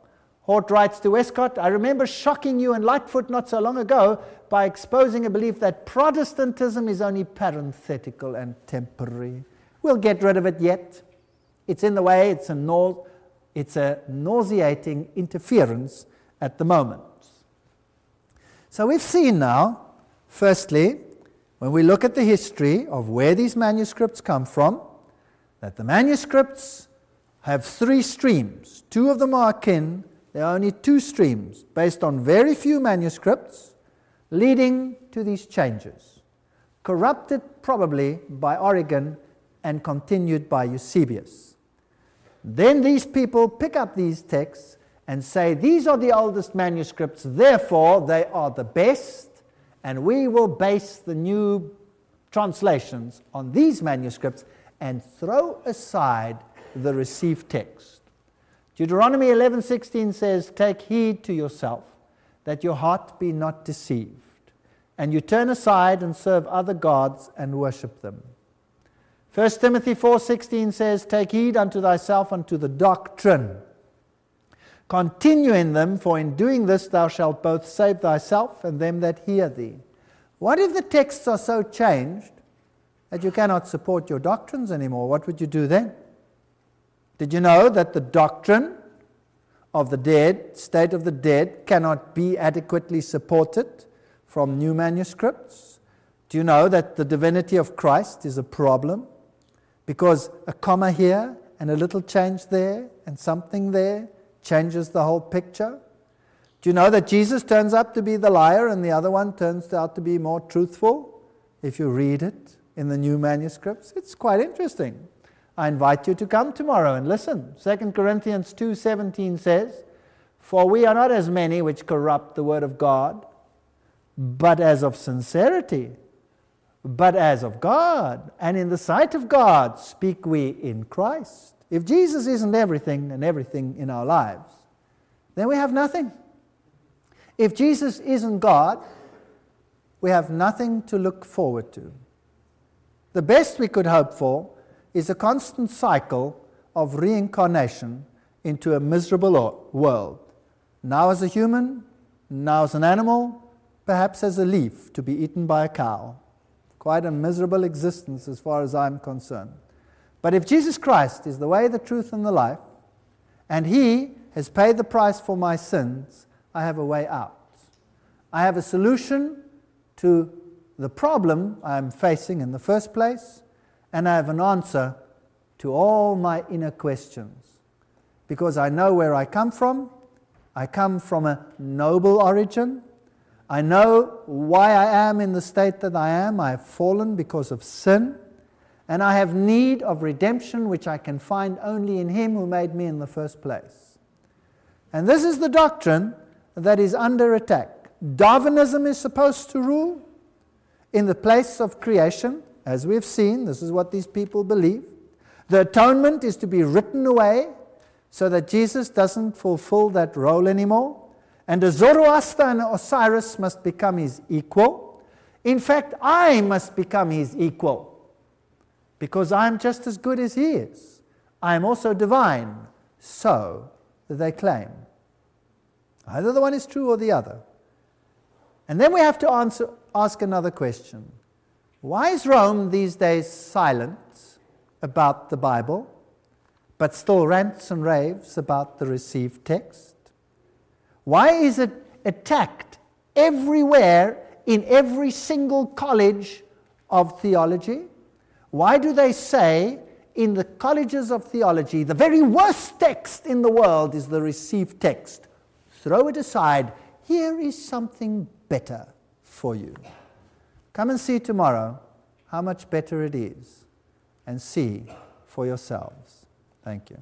S1: Hort writes to Westcott, I remember shocking you and Lightfoot not so long ago by exposing a belief that Protestantism is only parenthetical and temporary. We'll get rid of it yet. It's in the way, it's a, it's a nauseating interference at the moment. So we've seen now, firstly, when we look at the history of where these manuscripts come from, that the manuscripts have three streams. Two of them are akin. There are only two streams based on very few manuscripts leading to these changes. Corrupted probably by Origen and continued by Eusebius. Then these people pick up these texts and say, These are the oldest manuscripts, therefore they are the best, and we will base the new translations on these manuscripts and throw aside the received text. Deuteronomy 11:16 says, "Take heed to yourself that your heart be not deceived, and you turn aside and serve other gods and worship them." 1 Timothy 4:16 says, "Take heed unto thyself and to the doctrine. Continue in them, for in doing this thou shalt both save thyself and them that hear thee." What if the texts are so changed that you cannot support your doctrines anymore? What would you do then? Did you know that the doctrine of the dead, state of the dead, cannot be adequately supported from new manuscripts? Do you know that the divinity of Christ is a problem? Because a comma here and a little change there and something there changes the whole picture? Do you know that Jesus turns out to be the liar and the other one turns out to be more truthful if you read it in the new manuscripts? It's quite interesting. I invite you to come tomorrow and listen. 2 Corinthians 2:17 says, "For we are not as many which corrupt the word of God, but as of sincerity, but as of God, and in the sight of God speak we in Christ." If Jesus isn't everything and everything in our lives, then we have nothing. If Jesus isn't God, we have nothing to look forward to. The best we could hope for is a constant cycle of reincarnation into a miserable world. Now as a human, now as an animal, perhaps as a leaf to be eaten by a cow. Quite a miserable existence as far as I'm concerned. But if Jesus Christ is the way, the truth, and the life, and He has paid the price for my sins, I have a way out. I have a solution to the problem I'm facing in the first place, and I have an answer to all my inner questions. Because I know where I come from, I come from a noble origin. I know why I am in the state that I am. I have fallen because of sin. And I have need of redemption, which I can find only in Him who made me in the first place. And this is the doctrine that is under attack. Darwinism is supposed to rule in the place of creation. As we've seen, this is what these people believe. The atonement is to be written away so that Jesus doesn't fulfill that role anymore. And a Zoroaster and Osiris must become his equal. In fact, I must become his equal because I'm just as good as he is. I am also divine, so they claim. Either the one is true or the other. And then we have to answer, ask another question why is Rome these days silent about the Bible, but still rants and raves about the received text? Why is it attacked everywhere in every single college of theology? Why do they say in the colleges of theology the very worst text in the world is the received text? Throw it aside. Here is something better for you. Come and see tomorrow how much better it is and see for yourselves. Thank you.